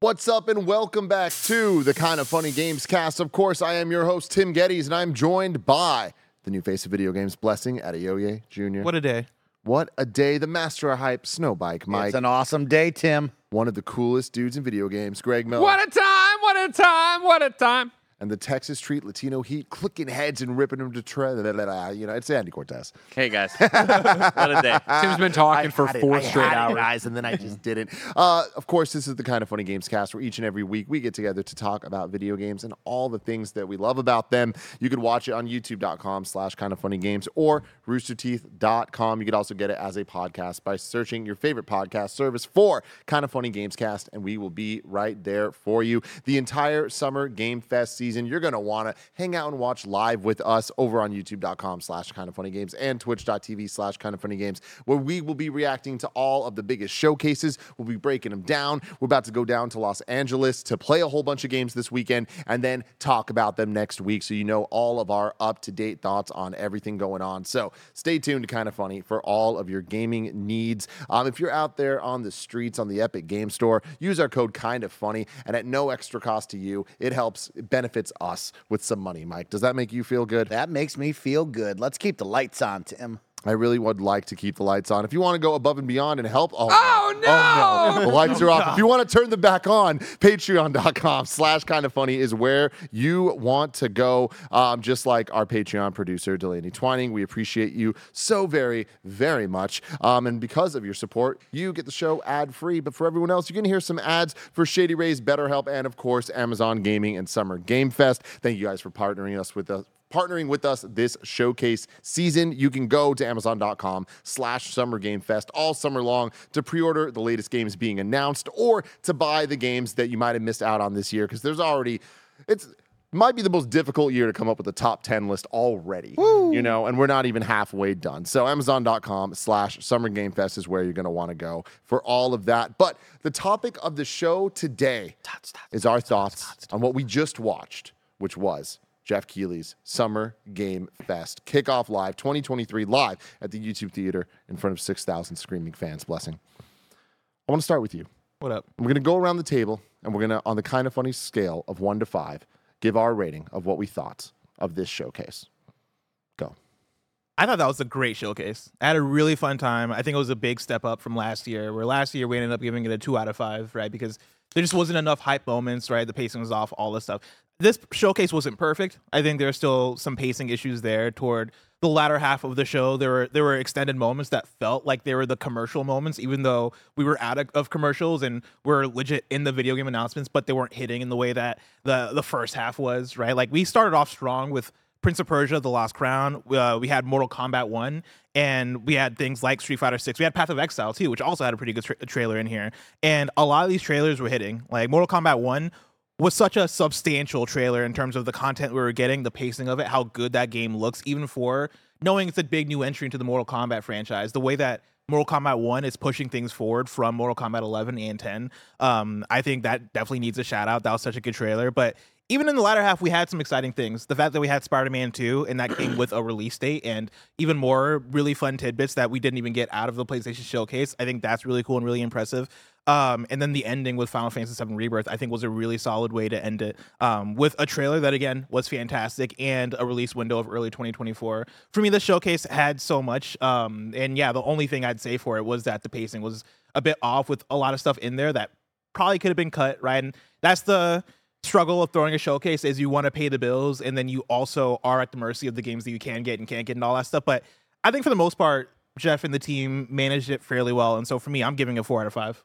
What's up, and welcome back to the Kind of Funny Games cast. Of course, I am your host, Tim Gettys, and I'm joined by the new face of video games, Blessing Adeoye Jr. What a day. What a day. The master of hype, Snowbike Mike. It's an awesome day, Tim. one of the coolest dudes in video games, Greg Miller. What a time, what a time, what a time. And the Texas treat Latino Heat clicking heads and ripping them to tre- You know, it's Andy Cortez. Hey guys, what a day. Tim's been talking for had it. four I straight had hours. guys, and then I just didn't. Uh, of course, this is the kind of funny games cast where each and every week we get together to talk about video games and all the things that we love about them. You can watch it on youtube.com slash kind of funny games or roosterteeth.com. You could also get it as a podcast by searching your favorite podcast service for kind of funny games cast, and we will be right there for you. The entire summer game fest season, you're going to want to hang out and watch live with us over on youtube.com slash kind of funny games and twitch.tv slash kind of funny games, where we will be reacting to all of the biggest showcases. We'll be breaking them down. We're about to go down to Los Angeles to play a whole bunch of games this weekend and then talk about them next week so you know all of our up to date thoughts on everything going on. So stay tuned to Kind of Funny for all of your gaming needs. Um, if you're out there on the streets on the Epic Game Store, use our code Kind of Funny, and at no extra cost to you, it helps, it benefits us with some money. Mike, does that make you feel good? That makes me feel good. Let's keep the lights on, Tim. I really would like to keep the lights on. If you want to go above and beyond and help, oh, Oh, no! Oh, no. The lights are off. If you want to turn them back on, patreon.com slash kind of funny is where you want to go. Um, just like our Patreon producer, Delaney Twining. We appreciate you so very, very much. Um, and because of your support, you get the show ad free. But for everyone else, you're going to hear some ads for Shady Rays, BetterHelp, and of course, Amazon Gaming and Summer Game Fest. Thank you guys for partnering us with us partnering with us this showcase season. You can go to amazon.com slash summer game fest all summer long to pre-order the latest games being announced or to buy the games that you might have missed out on this year because there's already it's might be the most difficult year to come up with a top 10 list already you know and we're not even halfway done. So amazon.com slash summer game fest is where you're going to want to go for all of that. But the topic of the show today is our thoughts on what we just watched which was Jeff Keighley's Summer Game Fest kickoff live 2023 live at the YouTube Theater in front of 6,000 screaming fans. Blessing. I want to start with you. What up? We're going to go around the table and we're going to, on the kind of funny scale of one to five, give our rating of what we thought of this showcase. Go. I thought that was a great showcase. I had a really fun time. I think it was a big step up from last year, where last year we ended up giving it a two out of five, right? Because there just wasn't enough hype moments, right? The pacing was off, all this stuff. This showcase wasn't perfect. I think there's still some pacing issues there toward the latter half of the show. There were there were extended moments that felt like they were the commercial moments, even though we were out of, commercials and we're legit in the video game announcements, but they weren't hitting in the way that the the first half was, right? Like we started off strong with Prince of Persia: The Lost Crown. Uh, we had Mortal Kombat One, and we had things like Street Fighter Six. We had Path of Exile too, which also had a pretty good tra- trailer in here. And a lot of these trailers were hitting. Like Mortal Kombat One was such a substantial trailer in terms of the content we were getting, the pacing of it, how good that game looks, even for knowing it's a big new entry into the Mortal Kombat franchise. The way that Mortal Kombat 1 is pushing things forward from Mortal Kombat 11 and 10. Um, I think that definitely needs a shout out. That was such a good trailer. But even in the latter half, we had some exciting things. The fact that we had Spider Man 2 and that came with a release date and even more really fun tidbits that we didn't even get out of the PlayStation Showcase. I think that's really cool and really impressive. Um, and then the ending with Final Fantasy VII Rebirth, I think, was a really solid way to end it um, with a trailer that, again, was fantastic and a release window of early 2024. For me, the showcase had so much. Um, and yeah, the only thing I'd say for it was that the pacing was a bit off with a lot of stuff in there that probably could have been cut, right? And that's the struggle of throwing a showcase is you want to pay the bills and then you also are at the mercy of the games that you can get and can't get and all that stuff. But I think for the most part, Jeff and the team managed it fairly well. And so for me, I'm giving it four out of five.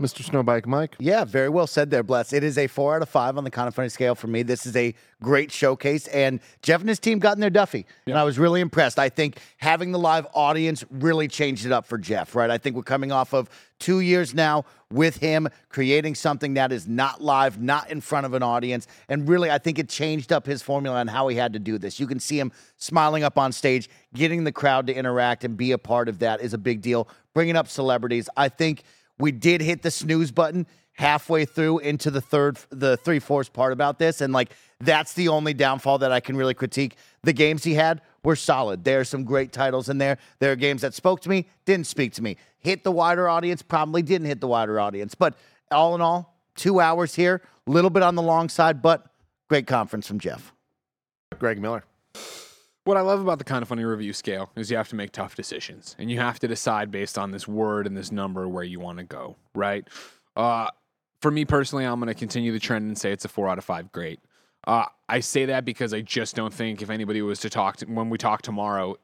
Mr. Snowbike Mike. Yeah, very well said there, Bless. It is a four out of five on the kind of funny scale for me. This is a great showcase, and Jeff and his team got in their Duffy, and I was really impressed. I think having the live audience really changed it up for Jeff, right? I think we're coming off of two years now with him creating something that is not live, not in front of an audience, and really, I think it changed up his formula on how he had to do this. You can see him smiling up on stage, getting the crowd to interact and be a part of that is a big deal. Bringing up celebrities, I think we did hit the snooze button halfway through into the third the three fourths part about this and like that's the only downfall that i can really critique. The games he had were solid. There are some great titles in there. There are games that spoke to me didn't speak to me. Hit the wider audience probably didn't hit the wider audience. But all in all two hours here a little bit on the long side but great conference from jeff. Greg Miller. What I love about the kind of funny review scale is you have to make tough decisions and you have to decide based on this word and this number where you want to go, right? Uh, for me personally, I'm going to continue the trend and say it's a four out of five. Great. Uh, I say that because I just don't think if anybody was to talk to, when we talk tomorrow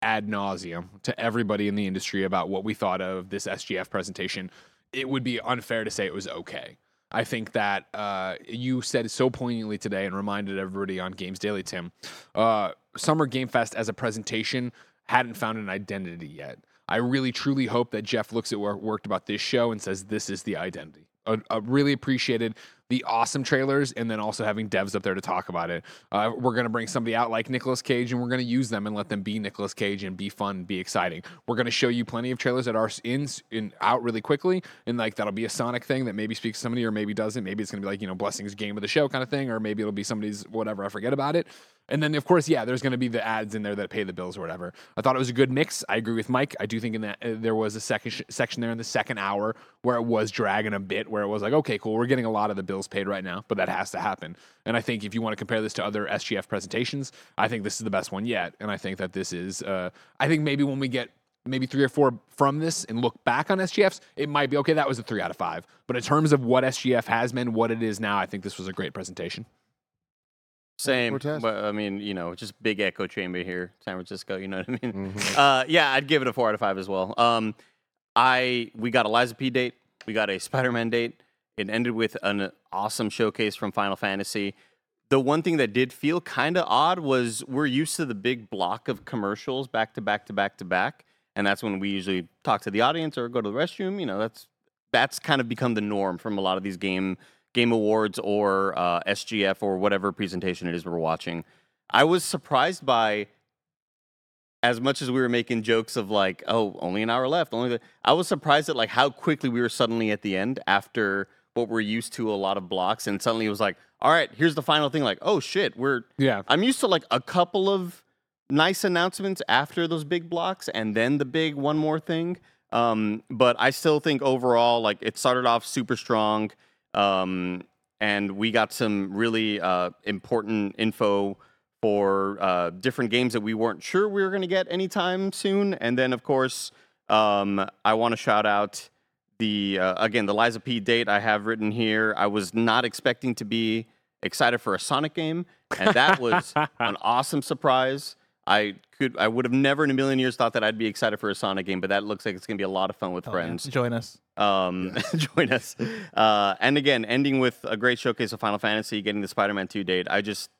ad nauseum to everybody in the industry about what we thought of this SGF presentation, it would be unfair to say it was okay. I think that uh, you said so poignantly today and reminded everybody on Games Daily, Tim. Uh, Summer Game Fest as a presentation hadn't found an identity yet. I really truly hope that Jeff looks at what worked about this show and says this is the identity. I, I really appreciated the awesome trailers and then also having devs up there to talk about it. Uh, we're going to bring somebody out like Nicolas Cage and we're going to use them and let them be Nicolas Cage and be fun, be exciting. We're going to show you plenty of trailers that are in, in out really quickly and like that'll be a Sonic thing that maybe speaks to somebody or maybe doesn't. Maybe it's going to be like, you know, Blessings game of the show kind of thing or maybe it'll be somebody's whatever, I forget about it. And then, of course, yeah, there's going to be the ads in there that pay the bills or whatever. I thought it was a good mix. I agree with Mike. I do think in that uh, there was a second sh- section there in the second hour where it was dragging a bit, where it was like, okay, cool, we're getting a lot of the bills paid right now, but that has to happen. And I think if you want to compare this to other SGF presentations, I think this is the best one yet. And I think that this is, uh, I think maybe when we get maybe three or four from this and look back on SGFs, it might be okay. That was a three out of five. But in terms of what SGF has been, what it is now, I think this was a great presentation. Same. But I mean, you know, just big echo chamber here, San Francisco. You know what I mean? Mhm. Uh, yeah, I'd give it a four out of five as well. Um, I we got a Lies of P date, we got a Spider-Man date. It ended with an awesome showcase from Final Fantasy. The one thing that did feel kind of odd was we're used to the big block of commercials back to back to back to back, and that's when we usually talk to the audience or go to the restroom. You know, that's that's kind of become the norm from a lot of these game game awards or uh, SGF or whatever presentation it is we're watching. I was surprised by as much as we were making jokes of like, oh, only an hour left. Only the, I was surprised at like how quickly we were suddenly at the end after what we're used to a lot of blocks, and suddenly it was like, all right, here's the final thing. Like, oh shit, we're Yeah. I'm used to like a couple of nice announcements after those big blocks, and then the big one more thing. Um, but I still think overall, like it started off super strong, um, and we got some really uh, important info for uh, different games that we weren't sure we were going to get anytime soon. And then, of course, um, I want to shout out the uh, again the Lies of P date I have written here. I was not expecting to be excited for a Sonic game, and that was an awesome surprise. I could I would have never in a million years thought that I'd be excited for a Sonic game, but that looks like it's gonna be a lot of fun with Hell yeah. friends. Join us. Um, join us. Uh, and again, ending with a great showcase of Final Fantasy, getting the Spider-Man 2 date. I just,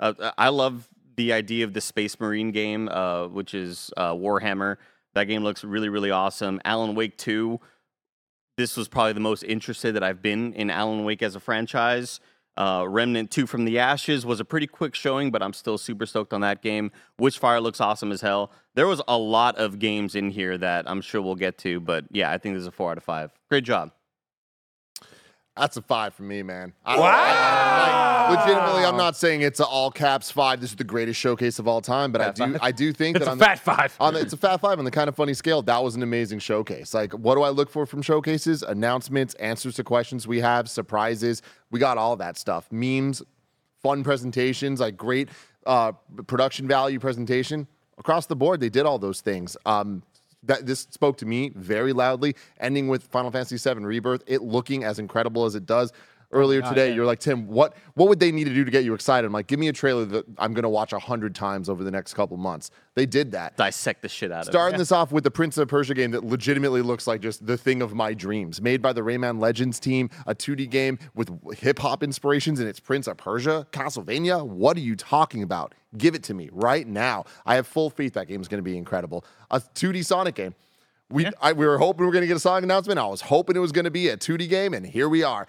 uh, I love the idea of the Space Marine game, uh, which is uh, Warhammer. That game looks really, really awesome. Alan Wake 2. This was probably the most interested that I've been in Alan Wake as a franchise. Uh, Remnant 2 from the Ashes was a pretty quick showing, but I'm still super stoked on that game. Witchfire looks awesome as hell. There was a lot of games in here that I'm sure we'll get to, but yeah, I think this is a four out of five. Great job. That's a five for me, man. I, I- like, legitimately, I'm not saying it's an all caps five. This is the greatest showcase of all time, but I do, five? I do think It's that a on the, fat five. on the, it's a fat five on the kind of funny scale. That was an amazing showcase. Like, what do I look for from showcases? Announcements, answers to questions we have, surprises. We got all that stuff. Memes, fun presentations, like great uh, production value presentation across the board. They did all those things. Um, that this spoke to me very loudly. Ending with Final Fantasy VII Rebirth, it looking as incredible as it does. Oh earlier God, today. yeah. You're like, Tim, what what would they need to do to get you excited? I'm like, give me a trailer that I'm going to watch a hundred times over the next couple months. They did that. Dissect the shit out of it. Starting this off with the Prince of Persia game that legitimately looks like just the thing of my dreams. Made by the Rayman Legends team, a 2D game with hip hop inspirations, and it's Prince of Persia, Castlevania. What are you talking about? Give it to me right now. I have full faith that game is going to be incredible. A 2D Sonic game. We, I, we were hoping we were going to get a Sonic announcement. I was hoping it was going to be a 2D game, and here we are.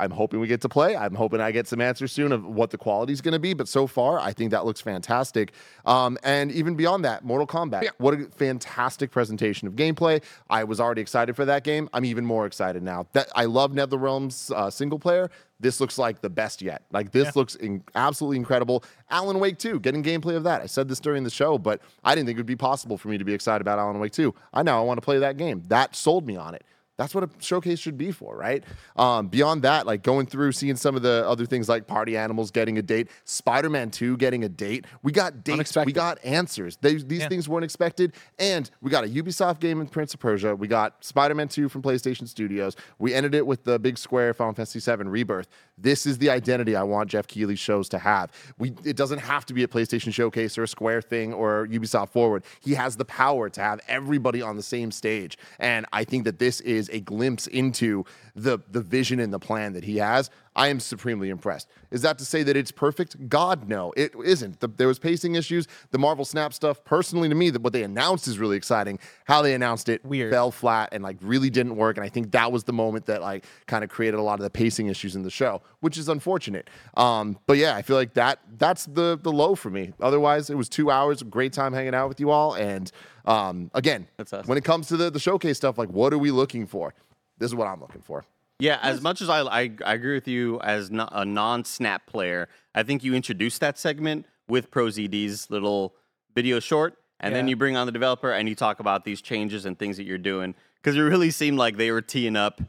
I'm hoping we get to play. I'm hoping I get some answers soon of what the quality is going to be. But so far, I think that looks fantastic. Um, and even beyond that, Mortal Kombat. What a fantastic presentation of gameplay. I was already excited for that game. I'm even more excited now. That I love NetherRealm's uh, single player. This looks like the best yet. Like this looks in, absolutely incredible. Alan Wake 2, getting gameplay of that. I said this during the show, but I didn't think it would be possible for me to be excited about Alan Wake 2. I now I want to play that game. That sold me on it. That's what a showcase should be for, right? Um, beyond that, like going through, seeing some of the other things like Party Animals getting a date, Spider Man 2 getting a date. We got dates, we got answers. They, these Yeah. things weren't expected. And we got a Ubisoft game in Prince of Persia. We got Spider Man 2 from PlayStation Studios. We ended it with the big square Final Fantasy VII Rebirth. This is the identity I want Jeff Keighley's shows to have. We, it doesn't have to be a PlayStation showcase or a Square thing or Ubisoft Forward. He has the power to have everybody on the same stage. And I think that this is a glimpse into the, the vision and the plan that he has. I am supremely impressed. Is that to say that it's perfect? God, no, it isn't. The, there was pacing issues. The Marvel Snap stuff, personally to me, that what they announced is really exciting. How they announced it Weird. fell flat and like really didn't work. And I think that was the moment that like kind of created a lot of the pacing issues in the show, which is unfortunate. Um, but yeah, I feel like that that's the the low for me. Otherwise, it was two hours, great time hanging out with you all. And um, again, That's us. when it comes to the, the showcase stuff, like what are we looking for? This is what I'm looking for. Yeah, as much as I, I, I agree with you as no, a non-snap player, I think you introduced that segment with ProZD's little video short, and then you bring on the developer and you talk about these changes and things that you're doing because it really seemed like they were teeing up.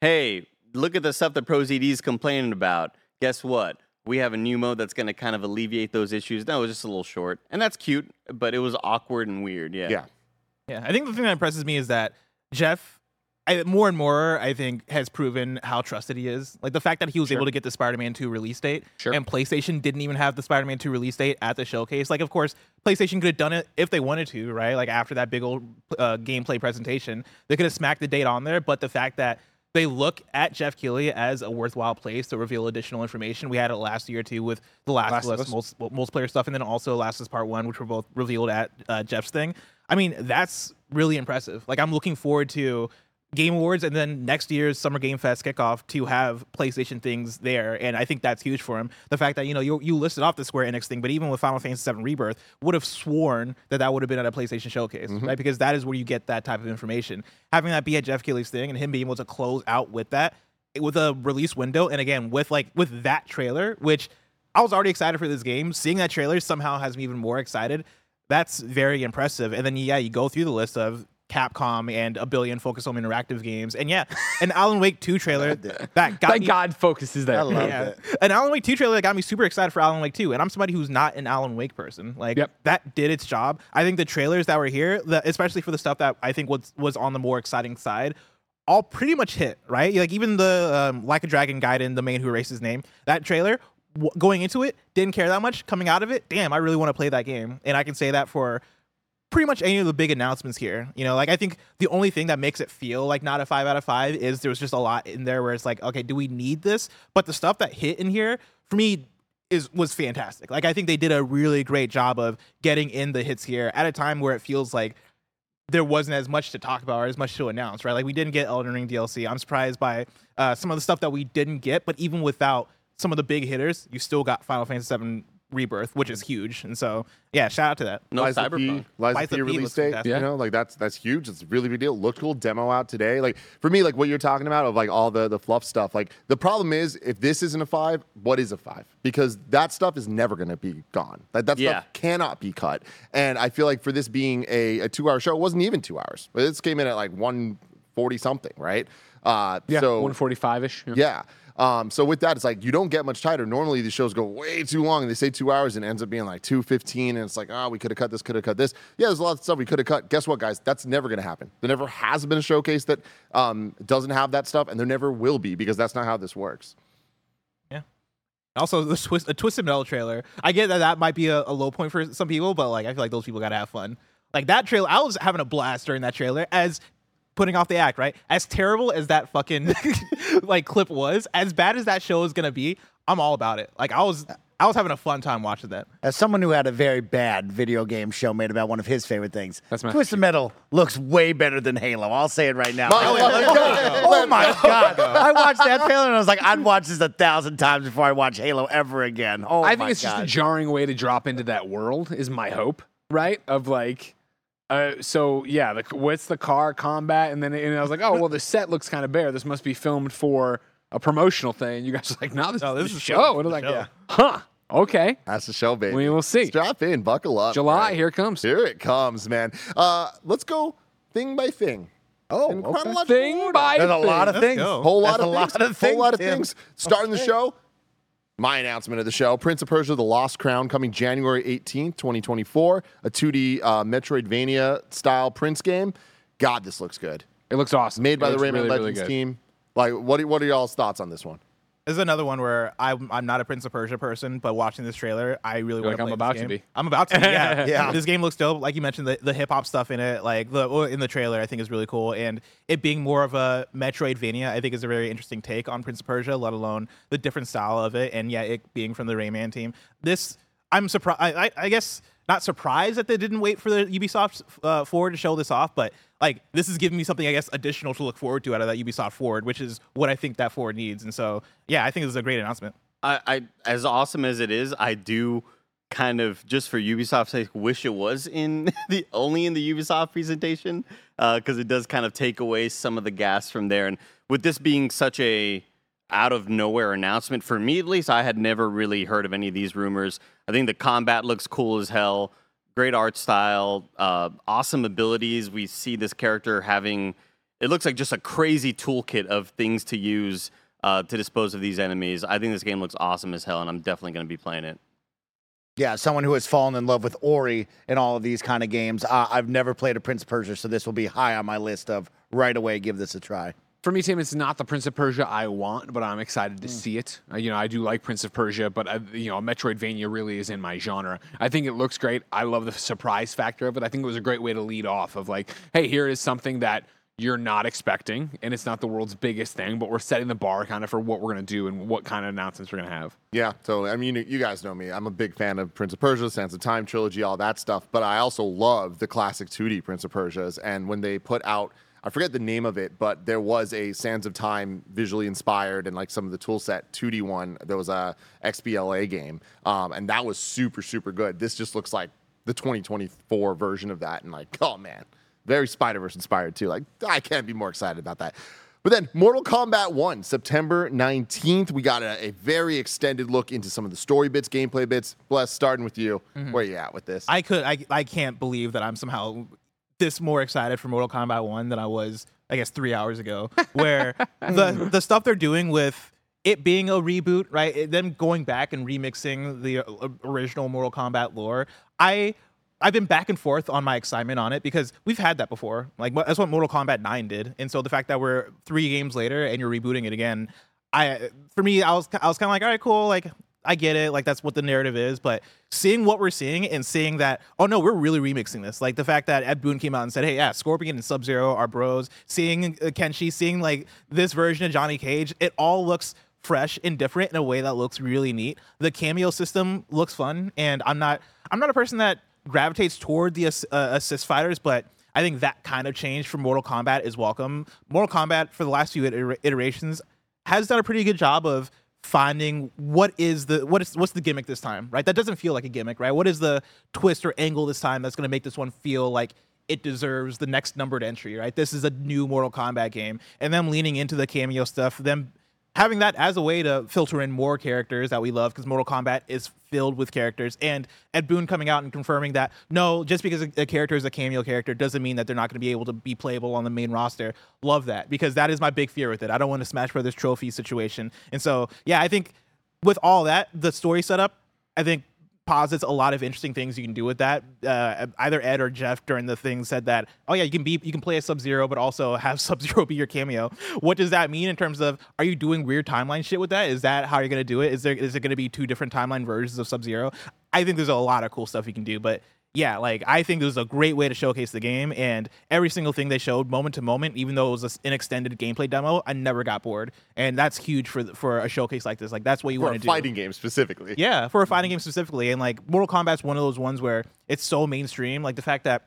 Hey, look at the stuff that ProZD's complaining about. Guess what? We have a new mode that's going to kind of alleviate those issues. No, it was just a little short, and that's cute, but it was awkward and weird. Yeah. Yeah. Yeah, I think the thing that impresses me is that Jeff, I, more and more, I think, has proven how trusted he is. Like the fact that he was able to get the Spider-Man 2 release date, Sure. and PlayStation didn't even have the Spider-Man 2 release date at the showcase. Like, of course, PlayStation could have done it if they wanted to, right? Like after that big old uh, gameplay presentation, they could have smacked the date on there. But the fact that they look at Jeff Keighley as a worthwhile place to reveal additional information. We had it last year too with the Last, Last of Us Us. multi- multiplayer stuff, and then also Last of Us Part One, which were both revealed at uh, Jeff's thing. I mean, that's really impressive. Like, I'm looking forward to Game Awards and then next year's Summer Game Fest kickoff to have PlayStation things there, and I think that's huge for him. The fact that you know you you listed off the Square Enix thing, but even with Final Fantasy VII Rebirth, would have sworn that that would have been at a PlayStation showcase, mm-hmm. right? Because that is where you get that type of information. Having that be at Jeff Keighley's thing and him being able to close out with that with a release window, and again with like with that trailer, which I was already excited for this game. Seeing that trailer somehow has me even more excited. That's very impressive. And then yeah, you go through the list of Capcom and a billion Focus Home Interactive games, and yeah, an Alan Wake 2 trailer that got Thank me. God Focus is there. I love Yeah. it. An Alan Wake 2 trailer that got me super excited for Alan Wake 2. And I'm somebody who's not an Alan Wake person. Like Yep. that did its job. I think the trailers that were here, the, especially for the stuff that I think was was on the more exciting side, all pretty much hit, right? Like even the um, Like a Dragon Gaiden, the man who erased his name, that trailer w- going into it, didn't care that much. Coming out of it, damn, I really want to play that game. And I can say that for pretty much any of the big announcements here. You know, like I think the only thing that makes it feel like not a five out of five is there was just a lot in there where it's like, okay, do we need this? But the stuff that hit in here for me is was fantastic. Like I think they did a really great job of getting in the hits here at a time where it feels like there wasn't as much to talk about or as much to announce, right? Like we didn't get Elden Ring DLC. I'm surprised by uh, some of the stuff that we didn't get, but even without some of the big hitters, you still got Final Fantasy VII Rebirth, which is huge. And so, yeah, shout out to that. No Liza Cyberpunk. P, Liza Lies of P P release date. fantastic. You Yeah. know, like that's that's huge. It's a really big deal. Looked cool. Demo out today. Like for me, like what you're talking about of like all the the fluff stuff. Like the problem is if this isn't a five, what is a five? Because that stuff is never going to be gone. Like that Yeah. stuff cannot be cut. And I feel like for this being a, a two hour show, it wasn't even two hours. But This came in at like one forty something, right? Uh, Yeah, so 145 ish. yeah. Um, so with that, it's like you don't get much tighter. Normally, these shows go way too long, and they say two hours, and it ends up being like two fifteen, and it's like, oh, we could have cut this, could have cut this. Yeah, there's a lot of stuff we could have cut. Guess what, guys? That's never to happen. There never has been a showcase that um, doesn't have that stuff, and there never will be because that's not how this works. Yeah. Also, the twist, a twisted metal trailer. I get that that might be a, a low point for some people, but like I feel like those people gotta have fun. Like that trailer, I was having a blast during that trailer. As putting off the act, right? As terrible as that fucking like clip was, as bad as that show is gonna be, I'm all about it. Like I was, I was having a fun time watching that. As someone who had a very bad video game show made about one of his favorite things, That's Master Twisted Metal looks way better than Halo. I'll say it right now. Oh, my- let's go. oh my god! I watched that trailer and I was like, I'd watch this a thousand times before I watch Halo ever again. Oh I my think it's just a jarring way to drop into that world. Is my hope, right? Of like, uh, so yeah, the, what's the car combat, and then and I was like, oh well, the set looks kind of bare. This must be filmed for a promotional thing. You guys are like, no, this, No, is this the is show. filmed And for I'm the like, show. huh? Okay, That's the show, baby. we will see. Strap in, buckle up. July, man. here it comes. Here it comes, man. Uh, let's go thing by thing. Oh, In okay. Thing order. by There's a lot of things. go. Whole lot of a things. lot of Whole things, lot of things. Starting the show. My announcement of the show: Prince of Persia: The Lost Crown coming January 18th, 2024. A 2D uh, Metroidvania style Prince game. God, this looks good. It looks awesome. Made by It the Rayman really, really Legends good. team. Like, what? What are y'all's thoughts on this one? This is another one where I'm, I'm not a Prince of Persia person, but watching this trailer, I really You're want like, I'm to about to be. I'm about to be. Yeah, Yeah. This game looks dope. Like you mentioned, the, the hip hop stuff in it, like the in the trailer, I think is really cool. And it being more of a Metroidvania, I think is a very interesting take on Prince of Persia. Let alone the different style of it, and yeah, it being from the Rayman team. This, I'm surprised. I, I, I guess not surprised that they didn't wait for the Ubisoft uh, forward to show this off, but like this is giving me something I guess additional to look forward to out of that Ubisoft forward, which is what I think that forward needs. And so yeah, I think this is a great announcement. I, I as awesome as it is, I do kind of just for Ubisoft's sake wish it was in the only in the Ubisoft presentation because it does kind of take away some of the gas from there. And with this being such a out of nowhere announcement for me at least, I had never really heard of any of these rumors. I think the combat looks cool as hell. Great art style, uh, awesome abilities. We see this character having it looks like just a crazy toolkit of things to use uh, to dispose of these enemies. I think this game looks awesome as hell, and I'm definitely going to be playing it. Yeah, someone who has fallen in love with Ori in all of these kind of games. Uh, I've never played a Prince of Persia, so this will be high on my list of right away. Give this a try. For me, Tim, it's not the Prince of Persia I want, but I'm excited to see it. Uh, you know, I do like Prince of Persia, but uh, you know, Metroidvania really is in my genre. I think it looks great. I love the surprise factor of it. I think it was a great way to lead off of like, hey, here is something that you're not expecting, and it's not the world's biggest thing, but we're setting the bar kind of for what we're gonna do and what kind of announcements we're gonna have. Yeah, totally. I mean, you, you guys know me. I'm a big fan of Prince of Persia, Sands of Time trilogy, all that stuff. But I also love the classic 2D Prince of Persias. And when they put out, I forget the name of it, but there was a Sands of Time visually inspired and like some of the tool set 2D one. There was a XBLA game, um, and that was super super good. This just looks like the 2024 version of that, and like, oh man, very Spider Verse inspired too. Like, I can't be more excited about that. But then Mortal Kombat 1, September 19th, we got a, a very extended look into some of the story bits, gameplay bits. Bless, starting with you. Where you at with this? I could I I can't believe that I'm somehow this more excited for Mortal Kombat 1 than I was I guess 3 hours ago where the the stuff they're doing with it being a reboot, right? It, them going back and remixing the uh, original Mortal Kombat lore. I I've been back and forth on my excitement on it because we've had that before. Like that's what Mortal Kombat 9 did. And so the fact that we're 3 games later and you're rebooting it again, I for me I was I was kind of like, "All right, cool, like I get it. Like that's what the narrative is, but seeing what we're seeing and seeing that, oh no, we're really remixing this. Like the fact that Ed Boon came out and said, hey, yeah, Scorpion and Sub Zero are bros. Seeing uh, Kenshi, seeing like this version of Johnny Cage, it all looks fresh and different in a way that looks really neat. The cameo system looks fun, and I'm not I'm not a person that gravitates toward the uh, assist fighters, but I think that kind of change for Mortal Kombat is welcome. Mortal Kombat for the last few iter- iterations has done a pretty good job of finding what is the what is what's the gimmick this time, right? That doesn't feel like a gimmick, right? What is the twist or angle this time that's going to make this one feel like it deserves the next numbered entry, right? This is a new Mortal Kombat game, and them leaning into the cameo stuff, them having that as a way to filter in more characters that we love because Mortal Kombat is filled with characters. And Ed Boon coming out and confirming that no, just because a, character is a cameo character doesn't mean that they're not going to be able to be playable on the main roster. Love that because that is my big fear with it. I don't want a Smash Brothers trophy situation. And so, yeah, I think with all that, the story setup, I think posits a lot of interesting things you can do with that. Uh, either Ed or Jeff during the thing said that, oh yeah, you can be you can play a Sub Zero, but also have Sub Zero be your cameo. What does that mean in terms of are you doing weird timeline shit with that? Is that how you're gonna do it? Is there is it gonna be two different timeline versions of Sub Zero? I think there's a lot of cool stuff you can do, but yeah, like I think it was a great way to showcase the game, and every single thing they showed, moment to moment, even though it was an extended gameplay demo, I never got bored, and that's huge for for a showcase like this. Like that's what you For want to do. For fighting game specifically. Yeah, for a mm-hmm. fighting game specifically, and like Mortal Kombat's one of those ones where it's so mainstream. Like the fact that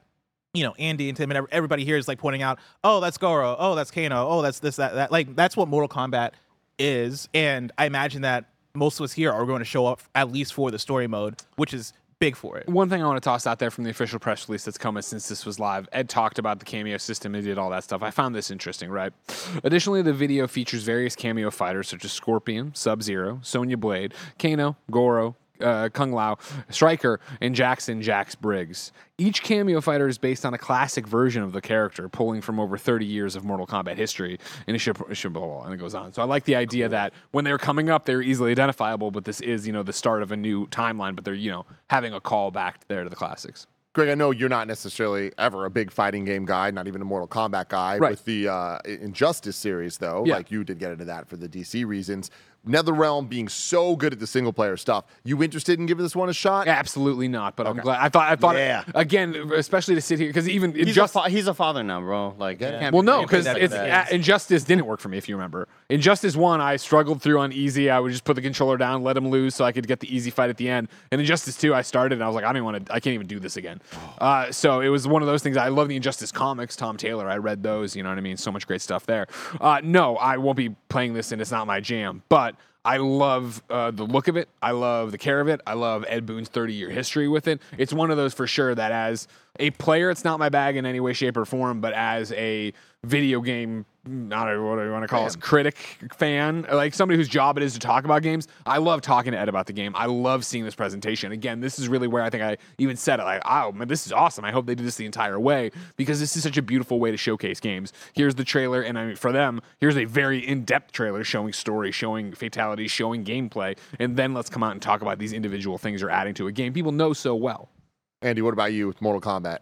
you know Andy and Tim and everybody here is like pointing out, oh, that's Goro, oh, that's Kano, oh, that's this, that, that. Like that's what Mortal Kombat is, and I imagine that most of us here are going to show up at least for the story mode, which is big for it. One thing I want to toss out there from the official press release that's coming since this was live. Ed talked about the cameo system and did all that stuff. I found this interesting, right? Additionally, the video features various cameo fighters such as Scorpion, Sub Zero, Sonya Blade, Kano, Goro, uh, Kung Lao, Stryker, and Jackson Jax Briggs. Each cameo fighter is based on a classic version of the character, pulling from over 30 years of Mortal Kombat history. And it should, it blah, blah, blah, and it goes on. So I like the idea that when they're coming up, they're easily identifiable, but this is, you know, the start of a new timeline, but they're, you know, having a call back there to the classics. Greg, I know you're not necessarily ever a big fighting game guy, not even a Mortal Kombat guy. Right. With the uh, Injustice series, though, Yeah. like you did get into that for the DC reasons. NetherRealm being so good at the single player stuff, you interested in giving this one a shot? Absolutely not, but I'm glad. I thought, I thought, Yeah. again, especially to sit here, because even He's, Injustice. a fa- he's a father now, bro. Like, you can't Well, be- no, because that it's uh, Injustice didn't work for me. If you remember, Injustice One, I struggled through on easy. I would just put the controller down, let him lose, so I could get the easy fight at the end. And Injustice Two, I started, and I was like, I don't want to. I can't even do this again. Uh, so it was one of those things. I love the Injustice comics. Tom Taylor, I read those. You know what I mean? So much great stuff there. Uh, no, I won't be playing this, and it's not my jam. But I love uh, the look of it. I love the care of it. I love Ed Boon's 30 year history with it. It's one of those for sure that as a player, it's not my bag in any way, shape, or form, but as a video game, I don't know what do you want to call it, critic fan, like somebody whose job it is to talk about games, I love talking to Ed about the game. I love seeing this presentation. Again, this is really where I think I even said it like, oh, man, this is awesome. I hope they do this the entire way because this is such a beautiful way to showcase games. Here's the trailer, and I mean, for them, here's a very in depth trailer showing story, showing fatalities, showing gameplay, and then let's come out and talk about these individual things you're adding to a game people know so well. Andy, what about you with Mortal Kombat?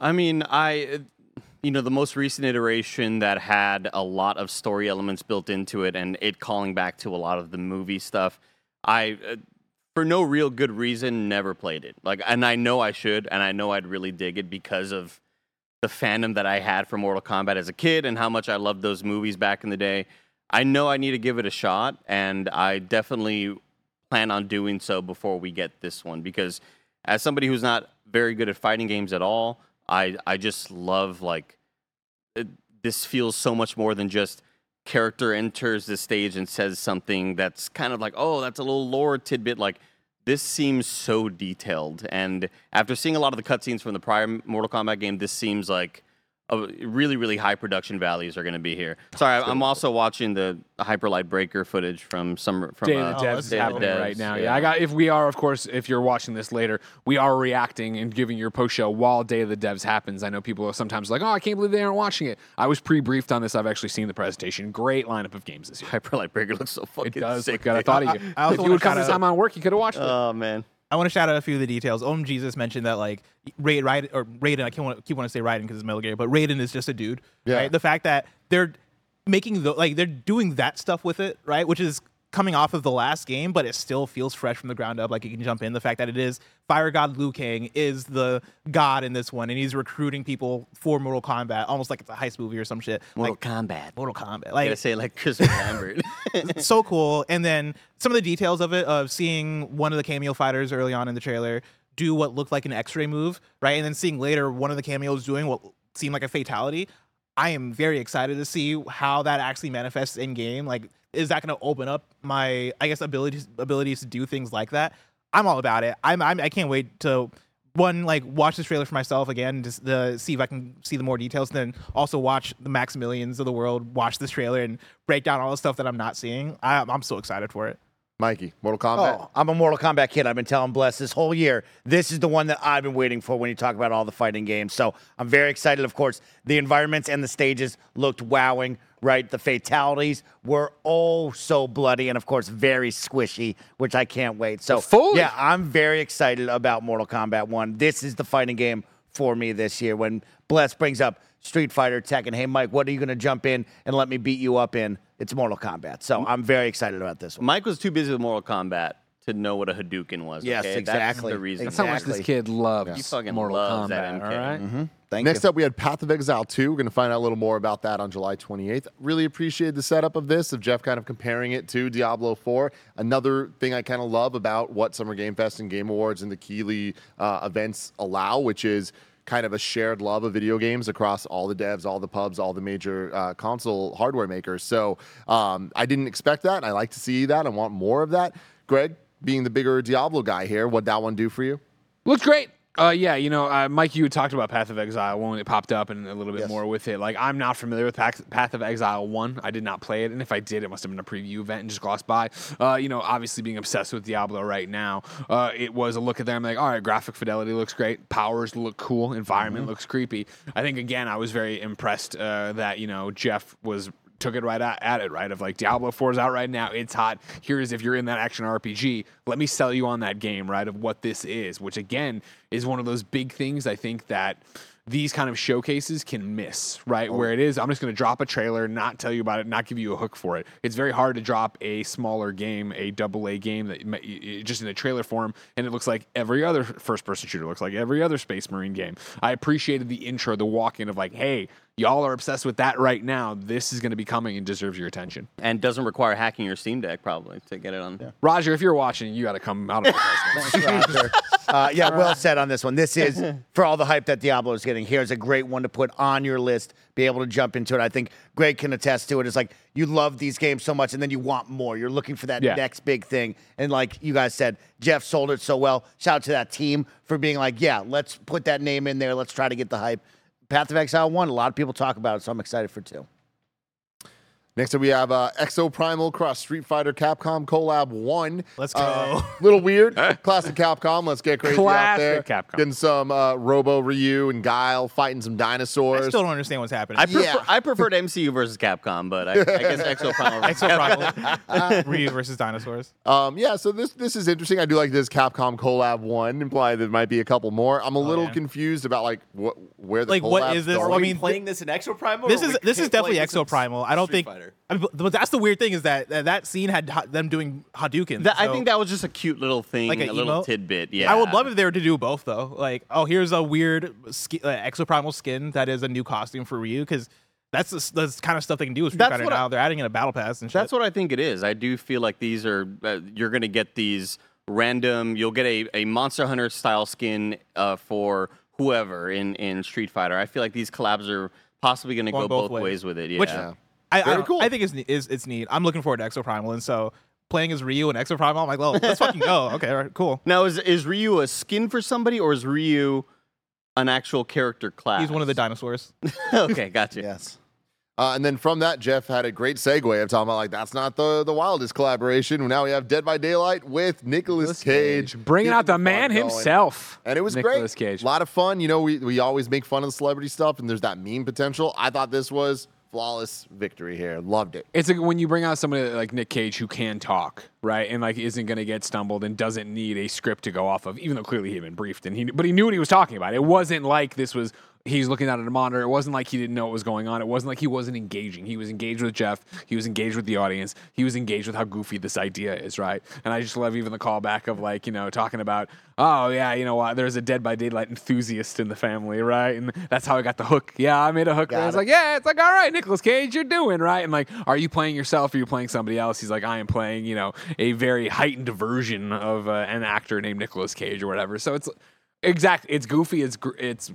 I mean, I, you know, the most recent iteration that had a lot of story elements built into it and it calling back to a lot of the movie stuff, I, uh, for no real good reason, never played it. Like, and I know I should, and I know I'd really dig it because of the fandom that I had for Mortal Kombat as a kid and how much I loved those movies back in the day. I know I need to give it a shot, and I definitely plan on doing so before we get this one because as somebody who's not very good at fighting games at all, I I just love like it, this feels so much more than just character enters the stage and says something that's kind of like oh that's a little lore tidbit. Like this seems so detailed. And after seeing a lot of the cutscenes from the prior Mortal Kombat game this seems like a really really high production values are going to be here. Sorry, I- I'm also watching the Hyperlight Breaker footage from some from Day uh, of the Devs is Day of the happening Devs, right now. Yeah. I got. If we are, of course, if you're watching this later, we are reacting and giving your post show while Day of the Devs happens. I know people are sometimes like, "Oh, I can't believe they aren't watching it." I was pre-briefed on this. I've actually seen the presentation. Great lineup of games this year. Hyperlight Breaker looks so fucking It does. sick. Look good. I thought of you. I also if you would come shout this time on work, you could have watched it. Oh man. I want to shout out a few of the details. Om Jesus mentioned that like Raid, Raid or Raiden. I can't want keep want to say Raiden because it's Metal Gear, but Raiden is just a dude. Yeah. Right? The fact that they're making the like they're doing that stuff with it, right? Which is coming off of the last game, but it still feels fresh from the ground up. Like you can jump in. The fact that it is Fire God Liu Kang is the god in this one, and he's recruiting people for Mortal Kombat, almost like it's a heist movie or some shit. Mortal like Kombat. Mortal Kombat. I Like gotta say like Chris Lambert. so cool. And then some of the details of it, of seeing one of the cameo fighters early on in the trailer do what looked like an X-ray move, right? And then seeing later one of the cameos doing what seemed like a fatality. I am very excited to see how that actually manifests in game. Like, is that going to open up my, I guess, abilities abilities to do things like that? I'm all about it. I'm, I'm I can't wait to one like watch this trailer for myself again, just to see if I can see the more details. Then also watch the Maximilians of the world watch this trailer and break down all the stuff that I'm not seeing. I, I'm so excited for it. Mikey, Mortal Kombat. Oh, I'm a Mortal Kombat kid. I've been telling Bless this whole year. This is the one that I've been waiting for when you talk about all the fighting games. So I'm very excited. Of course, the environments and the stages looked wowing, right? The fatalities were oh so bloody and, of course, very squishy, which I can't wait. So, Fully. yeah, I'm very excited about Mortal Kombat 1. This is the fighting game for me this year. When Bless brings up Street Fighter, Tekken, hey, Mike, what are you going to jump in and let me beat you up in? It's Mortal Kombat. So I'm very excited about this one. Mike was too busy with Mortal Kombat to know what a Hadouken was. Yes, okay? exactly. That's the reason. That's how much this Exactly. kid loves He fucking Mortal loves Kombat. that all MK. right. Thank Next you. up, we had Path of Exile 2. We're going to find out a little more about that on July 28th. Really appreciated the setup of this, of Jeff kind of comparing it to Diablo 4. Another thing I kind of love about what Summer Game Fest and Game Awards and the Keighley uh, events allow, which is kind of a shared love of video games across all the devs, all the pubs, all the major uh, console hardware makers. So um, I didn't expect that. I like to see that. I want more of that. Greg, being the bigger Diablo guy here, what that one do for you? Looks great. Uh, yeah, you know, uh, Mike, you had talked about Path of Exile when it popped up and a little bit Yes. more with it. Like, I'm not familiar with Path, Path of Exile 1. I did not play it. And if I did, it must have been a preview event and just glossed by. Uh, you know, obviously being obsessed with Diablo right now, uh, it was a look at them like, all right, graphic fidelity looks great. Powers look cool. Environment looks creepy. I think, again, I was very impressed uh, that, you know, Jeff was took it right at, at it, right? Of like Diablo 4 is out right now. It's hot. Here's if you're in that action RPG, let me sell you on that game, right? Of what this is, which again is one of those big things I think that these kind of showcases can miss, right? Oh. Where it is, I'm just going to drop a trailer, not tell you about it, not give you a hook for it. It's very hard to drop a smaller game, a double A game that ma- y- y- just in a trailer form, and it looks like every other first person shooter, looks like every other Space Marine game. I appreciated the intro, the walk in of like, hey, y'all are obsessed with that right now. This is going to be coming and deserves your attention. And doesn't require hacking your Steam Deck probably to get it on. There. Roger, if you're watching, you got to come out of the Thanks, Roger. Uh, yeah, well said on this one. This is for all the hype that Diablo is getting. Here's a great one to put on your list. Be able to jump into it. I think Greg can attest to it. It's like you love these games so much, and then you want more. You're looking for that Yeah. next big thing. And like you guys said, Jeff sold it so well. Shout out to that team for being like, yeah, let's put that name in there. Let's try to get the hype. Path of Exile one. A lot of people talk about it, so I'm excited for two. Next up, we have uh, Exo Primal Cross Street Fighter Capcom Collab 1. Let's go. Uh, little weird. Classic Capcom. Let's get crazy out there. Classic Capcom. Getting some uh, Robo Ryu and Guile fighting some dinosaurs. I still don't understand what's happening. I, prefer, Yeah. I preferred MCU versus Capcom, but I, I guess Exo Primal. versus Exo Primal, Ryu versus dinosaurs. Um, yeah, so this this is interesting. I do like this Capcom Collab 1, imply there might be a couple more. I'm a little Oh, yeah. confused about like what where the Like, what collab's is this? going. Well, I Are we mean, playing this in Exo Primal? This is this is definitely this Exo Primal. I don't think. Fighter? I mean, but- that's the weird thing is that that, that scene had ha- them doing Hadouken. That, I think that was just a cute little thing, Like a, little tidbit. Yeah, I would love if they were to do both though. Like, oh, here's a weird ski, uh, exoprimal skin that is a new costume for Ryu because that's the, the kind of stuff they can do with Street That's Fighter what I- now. They're adding in a battle pass and shit. That's what I think it is. I do feel like these are uh, you're going to get these random. You'll get a, a Monster Hunter style skin uh, for whoever in in Street Fighter. I feel like these collabs are possibly going to go both both ways. ways. with it. Yeah. Which I, I, Very don't- cool. I think it's, ne- is it's neat. I'm looking forward to Exoprimal, and so playing as Ryu and Exoprimal, I'm like, well, let's fucking go. Okay, all right, cool. now is is Ryu a skin for somebody or is Ryu an actual character class? He's one of the dinosaurs. okay, gotcha. Yes. Uh, and then from that, Jeff had a great segue of talking about like that's not the the wildest collaboration. Now we have Dead by Daylight with Nicolas Cage, Bringing out the fun man going. himself. And it was Nicolas great. Cage. A lot of fun. You know, we, we always make fun of the celebrity stuff, and there's that meme potential. I thought this was flawless victory here. Loved it. It's like when you bring out somebody like Nick Cage who can talk, right, and like isn't going to get stumbled and doesn't need a script to go off of, even though clearly he had been briefed and he, but he knew what he was talking about. It wasn't like this was he's looking out at a monitor. It wasn't like he didn't know what was going on. It wasn't like he wasn't engaging. He was engaged with Jeff. He was engaged with the audience. He was engaged with how goofy this idea is, right? And I just love even the callback of like you know talking about oh yeah you know what there's a Dead by Daylight enthusiast in the family, right? And that's how I got the hook. Yeah, I made a hook. I was like yeah, it's like all right, Nicolas Cage, you're doing right. And like, are you playing yourself? Or are you playing somebody else? He's like, I am playing you know a very heightened version of uh, an actor named Nicolas Cage or whatever. So it's exact. It's goofy. It's gr- it's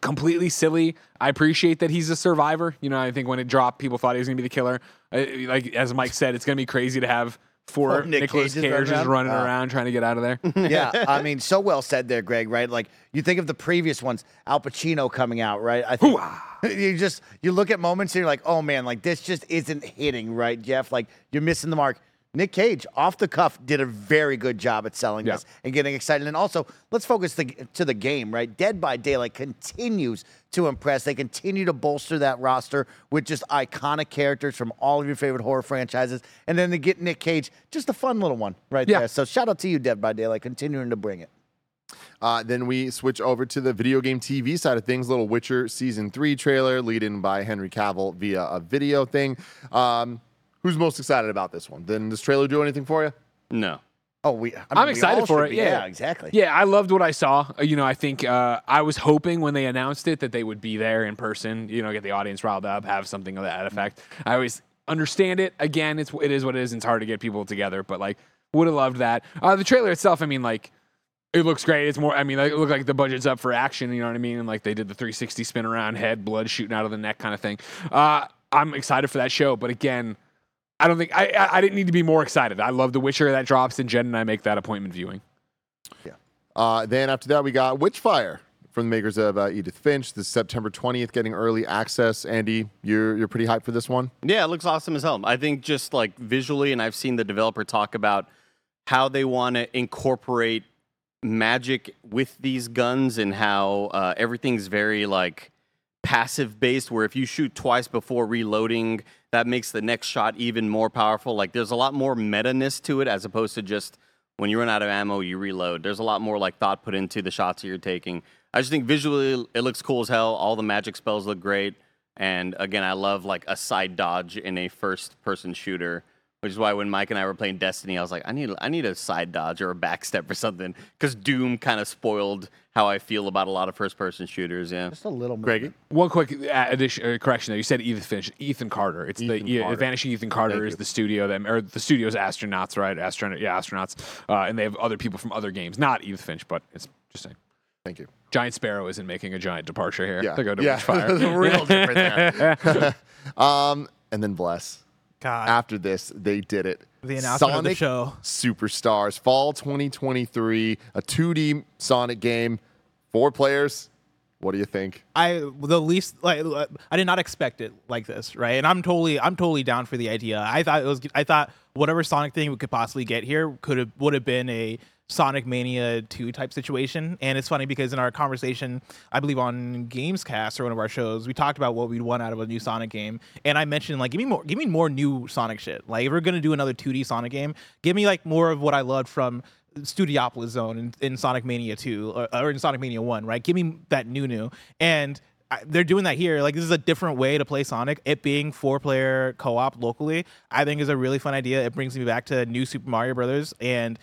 completely silly. I appreciate that he's a survivor. You know, I think when it dropped, people thought he was gonna be the killer. Uh, like as Mike said, it's gonna be crazy to have four Four Nick Nicolas Cages running Cages around? running Wow. around trying to get out of there. yeah, I mean, so well said there, Greg. Right? Like you think of the previous ones, Al Pacino coming out, right? I think you just you look at moments and you're like, oh man, like this just isn't hitting, right, Jeff? Like you're missing the mark. Nick Cage, off the cuff, did a very good job at selling Yeah. this and getting excited. And also, let's focus the, to the game, right? Dead by Daylight continues to impress. They continue to bolster that roster with just iconic characters from all of your favorite horror franchises. And then to get Nick Cage, just a fun little one right Yeah. there. So shout out to you, Dead by Daylight, continuing to bring it. Uh, then we switch over to the video game TV side of things. Little Witcher season three trailer, lead in by Henry Cavill via a video thing. Um, who's most excited about this one? Did this trailer do anything for you? No. Oh, we. I mean, I'm we excited all for it. be. Yeah. exactly. Yeah, I loved what I saw. Uh, You know, I think uh, I was hoping when they announced it that they would be there in person. You know, get the audience riled up, have something of that effect. I always understand it. Again, it's it is what it is. And it's hard to get people together, but like, would have loved that. Uh, the trailer itself, I mean, like. It looks great. It's more. I mean, like, it looked like the budget's up for action. You know what I mean? And like they did the 360 spin around, head, blood shooting out of the neck, kind of thing. Uh, I'm excited for that show. But again, I don't think I, I I didn't need to be more excited. I love The Witcher that drops, and Jen and I make that appointment viewing. Uh, then after that, we got Witchfire from the makers of uh, Edith Finch. This is September 20th, getting early access. Andy, you're you're pretty hyped for this one. Yeah, it looks awesome as hell. I think just like visually, and I've seen the developer talk about how they want to incorporate magic with these guns and how uh, everything's very like passive based where if you shoot twice before reloading that makes the next shot even more powerful. Like there's a lot more meta-ness to it as opposed to just when you run out of ammo you reload. There's a lot more like thought put into the shots that you're taking. I just think visually it looks cool as hell. All the magic spells look great. And again i love like a side dodge in a first person shooter which is why when Mike and I were playing Destiny, I was like, I need I need a side dodge or a backstep or something, because Doom kind of spoiled how I feel about a lot of first person shooters. Yeah, Just a little. Greggy? One quick addition, uh, correction there. You said Ethan Finch, Ethan Carter. It's Ethan the yeah, Carter. Vanishing Ethan Carter Thank is you. the studio that or the studio's astronauts, right? Astronaut, yeah, astronauts, uh, and they have other people from other games. Not Ethan Finch, but it's just saying. Thank you. Giant Sparrow isn't making a giant departure here. Yeah, They go to yeah. Witchfire. There's a real difference there. um, and then bless. God, After this, they did it. the announcement of the show. Superstars, fall 2023, a 2D Sonic game, four players. What do you think? I the least like I did not expect it like this, right? And I'm totally I'm totally down for the idea. I thought it was I thought whatever Sonic thing we could possibly get here could have would have been a Sonic Mania 2 type situation. And it's funny because in our conversation, I believe on Gamescast or one of our shows, we talked about what we'd want out of a new Sonic game. And I mentioned like give me more give me more new Sonic shit. Like if we're gonna do another 2D Sonic game, give me like more of what I loved from Studiopolis Zone in, in Sonic Mania 2 or, or in Sonic Mania 1, right? Give me that new new. And I, they're doing that here. Like this is a different way to play Sonic. It being four player co op locally, I think is a really fun idea. It brings me back to New Super Mario Brothers and.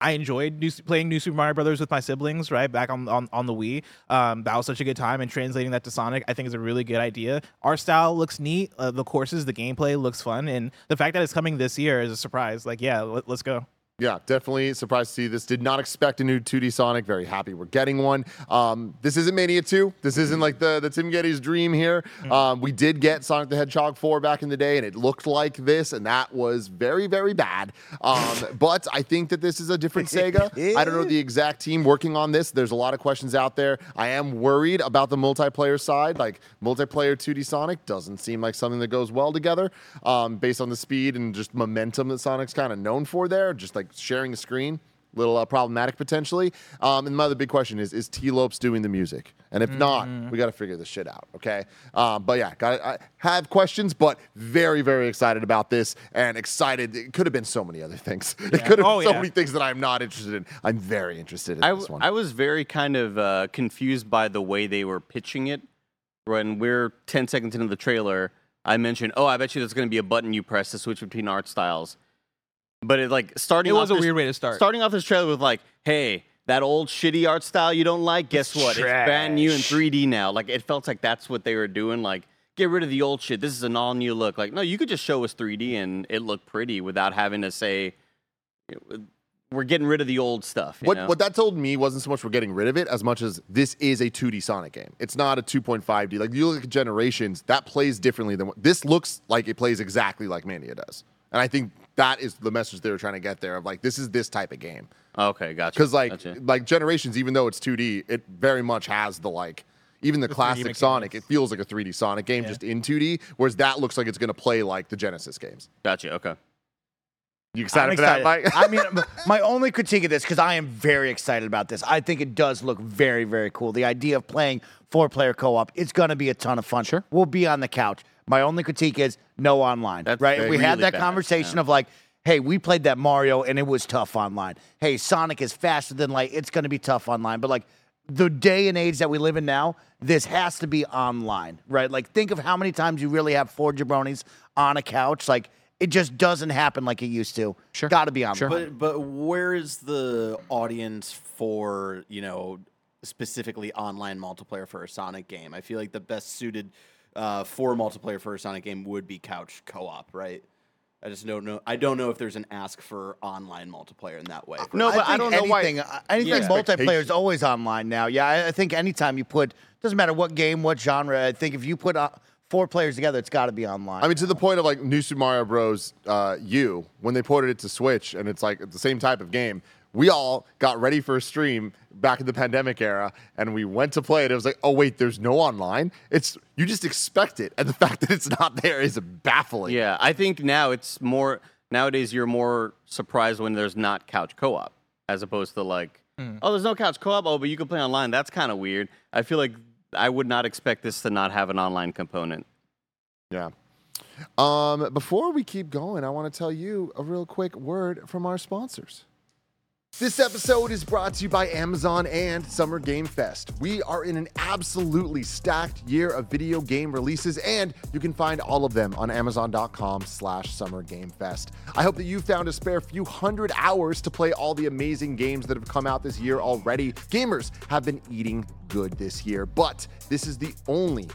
I enjoyed new, playing New Super Mario Brothers with my siblings, right back on, on on the Wii. Um, that was such a good time, and translating that to Sonic, I think is a really good idea. Our style looks neat. Uh, the courses, the gameplay looks fun, and the fact that it's coming this year is a surprise. Like, yeah, let, let's go. Yeah, definitely surprised to see this. Did not expect a new 2D Sonic. Very happy we're getting one. Um, this isn't Mania 2. This isn't like the, the Tim Gettys dream here. Um, we did get Sonic the Hedgehog 4 back in the day, and it looked like this, and that was very, very bad. Um, but I think that this is a different Sega. I don't know the exact team working on this. There's a lot of questions out there. I am worried about the multiplayer side. Like, multiplayer 2D Sonic doesn't seem like something that goes well together um, based on the speed and just momentum that Sonic's kind of known for there. Just like sharing a screen, little uh, problematic potentially. Um, and my other big question is: Is Tee Lopes doing the music? And if not, we got to figure this shit out. Okay. Um, but yeah, got I have questions, but very very excited about this and excited. It could have been so many other things. It could have Oh, been so yeah. many things that I'm not interested in. I'm very interested in I, this one. I was very kind of uh, confused by the way they were pitching it. When we're 10 seconds into the trailer, I mentioned, oh, I bet you there's going to be a button you press to switch between art styles. But it like starting It off was a this- weird way to start. Starting off this trailer with like, hey, that old shitty art style you don't like, guess what? It's brand new in 3D now. Like it felt like that's what they were doing. Like, get rid of the old shit. This is an all new look. Like, no, you could just show us 3D and it looked pretty without having to say we're getting rid of the old stuff. you What know? what that told me wasn't so much we're getting rid of it as much as this is a 2D Sonic game. It's not a 2.5D. Like you look at Generations, that plays differently than what this looks like. It plays exactly like Mania does, and I think that is the message they were trying to get there of like this is this type of game Okay, gotcha. because like Gotcha. like Generations, even though it's 2D, it very much has the like. Even the, 3D classic mechanics. Sonic, it feels like a 3D Sonic game Yeah. just in 2D, whereas that looks like it's going to play like the Genesis games. Gotcha. Okay. You excited I'm for that, Mike? I mean, my only critique of this, because I am very excited about this, I think it does look very, very cool. The idea of playing four player co op, it's going to be a ton of fun. Sure. We'll be on the couch. My only critique is no online. That's right? very- we had really that bad, conversation yeah. of like, hey, we played that Mario and it was tough online. Hey, Sonic is faster than light. It's going to be tough online. But like, the day and age that we live in now, this has to be online, right? Like, think of how many times you really have four jabronis on a couch. Like, it just doesn't happen like it used to. Sure. Got to be online. But but where is the audience for you know specifically online multiplayer for a Sonic game? I feel like the best suited uh, for multiplayer for a Sonic game would be couch co-op, right? I just don't know. I don't know if there's an ask for online multiplayer in that way. No, but I, don't know why. anything, uh, Anything Yeah. multiplayer is always online now. Yeah, I, I think anytime you put, doesn't matter what game, what genre. I think if you put uh, four players together, it's got to be online. I mean, to the point of like New Super Mario Bros. Uh, U, when they ported it to Switch, and it's like the same type of game. We all got ready for a stream back in the pandemic era, and we went to play it. It was like, oh wait, there's no online. It's you just expect it, and the fact that it's not there is baffling. Yeah, I think now it's more nowadays. You're more surprised when there's not couch co-op, as opposed to like, oh, there's no couch co-op. Oh, but you can play online. That's kind of weird. I feel like I would not expect this to not have an online component. Yeah. Um, before we keep going, I want to tell you a real quick word from our sponsors. This episode is brought to you by Amazon and Summer Game Fest. We are in an absolutely stacked year of video game releases, and you can find all of them on Amazon.com slash Summer Game Fest. I hope that you found a spare few hundred hours to play all the amazing games that have come out this year already. Gamers have been eating good this year, but this is the only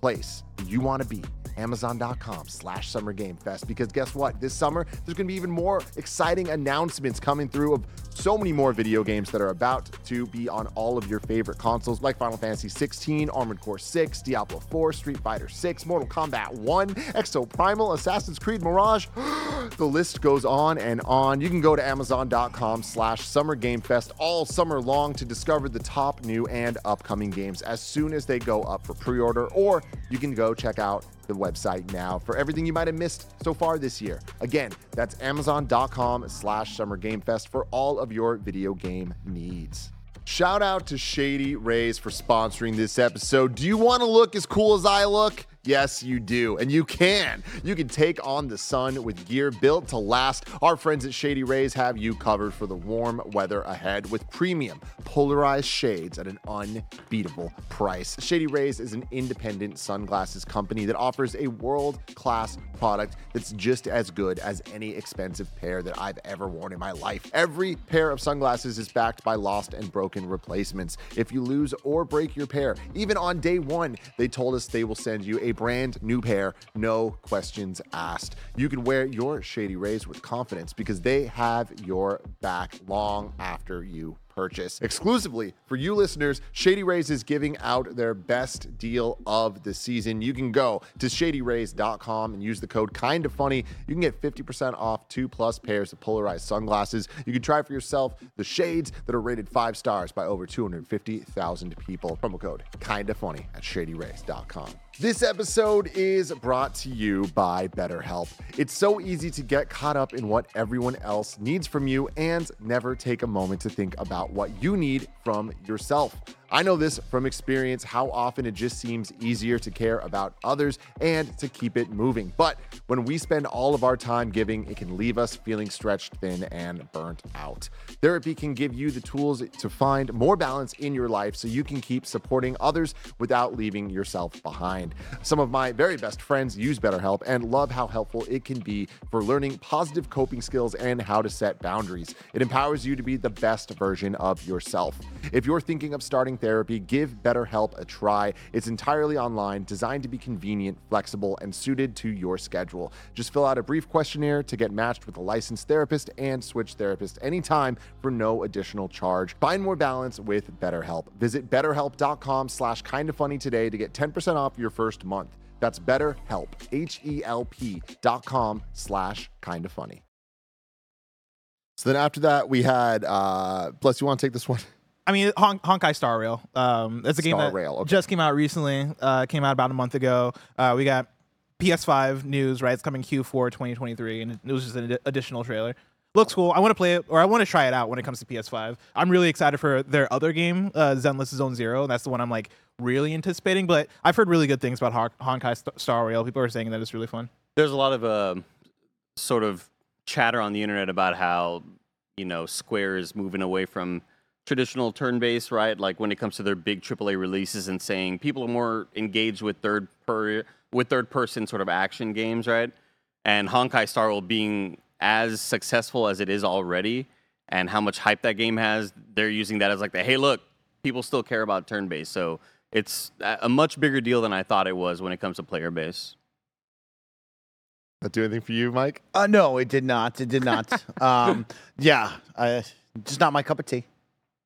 place you want to be amazon.com slash summer game fest because guess what this summer there's going to be even more exciting announcements coming through of so many more video games that are about to be on all of your favorite consoles like final fantasy 16 armored core 6 diablo 4 street fighter 6 mortal kombat 1 exo primal assassin's creed mirage. The list goes on and on. You can go to amazon.com slash summer game fest all summer long to discover the top new and upcoming games as soon as they go up for pre-order or you can go check out the website now for everything you might have missed so far this year. Again, that's amazon.com slash summer game fest for all of your video game needs. Shout out to Shady Rays for sponsoring this episode. Do you want to look as cool as I look? Yes, you do. And you can. You can take on the sun with gear built to last. Our friends at Shady Rays have you covered for the warm weather ahead with premium polarized shades at an unbeatable price. Shady Rays is an independent sunglasses company that offers a world class product that's just as good as any expensive pair that I've ever worn in my life. Every pair of sunglasses is backed by lost and broken replacements. If you lose or break your pair, even on day one, they told us they will send you a brand new pair, no questions asked. You can wear your Shady Rays with confidence because they have your back long after you purchase. Exclusively for you listeners, Shady Rays is giving out their best deal of the season. You can go to shadyrays.com and use the code kind of funny. You can get 50% off two plus pairs of polarized sunglasses. You can try for yourself the shades that are rated five stars by over 250,000 people. Promo code kind of funny at shadyrays.com. This episode is brought to you by BetterHelp. It's so easy to get caught up in what everyone else needs from you and never take a moment to think about what you need from yourself. I know this from experience how often it just seems easier to care about others and to keep it moving. But when we spend all of our time giving, it can leave us feeling stretched thin and burnt out. Therapy can give you the tools to find more balance in your life so you can keep supporting others without leaving yourself behind. Some of my very best friends use BetterHelp and love how helpful it can be for learning positive coping skills and how to set boundaries. It empowers you to be the best version of yourself. If you're thinking of starting therapy, give BetterHelp a try. It's entirely online, designed to be convenient, flexible, and suited to your schedule. Just fill out a brief questionnaire to get matched with a licensed therapist and switch therapist anytime for no additional charge. Find more balance with BetterHelp. Visit betterhelp.com slash kind of funny today to get 10% off your first month. That's BetterHelp, H-E-L-P dot com slash kind of funny. So then after that, we had, uh, Bless, you want to take this one? I mean, Hon- Honkai Star Rail. Um, that's a game Star that Rail, okay. just came out recently. Uh, came out about a month ago. Uh, we got PS5 news, right? It's coming Q4 2023, and it was just an ad- additional trailer. Looks cool. I want to play it, or I want to try it out when it comes to PS5. I'm really excited for their other game, uh, Zenless Zone Zero. That's the one I'm like really anticipating. But I've heard really good things about Hon- Honkai St- Star Rail. People are saying that it's really fun. There's a lot of uh, sort of chatter on the internet about how you know Square is moving away from traditional turn-based, right? Like when it comes to their big AAA releases, and saying people are more engaged with third per with third-person sort of action games, right? And Honkai Star Rail being as successful as it is already, and how much hype that game has, they're using that as like the hey, look, people still care about turn-based, so it's a a much bigger deal than I thought it was when it comes to player base. That do anything for you, Mike? Uh, no, it did not. It did not. um, yeah, uh, just not my cup of tea.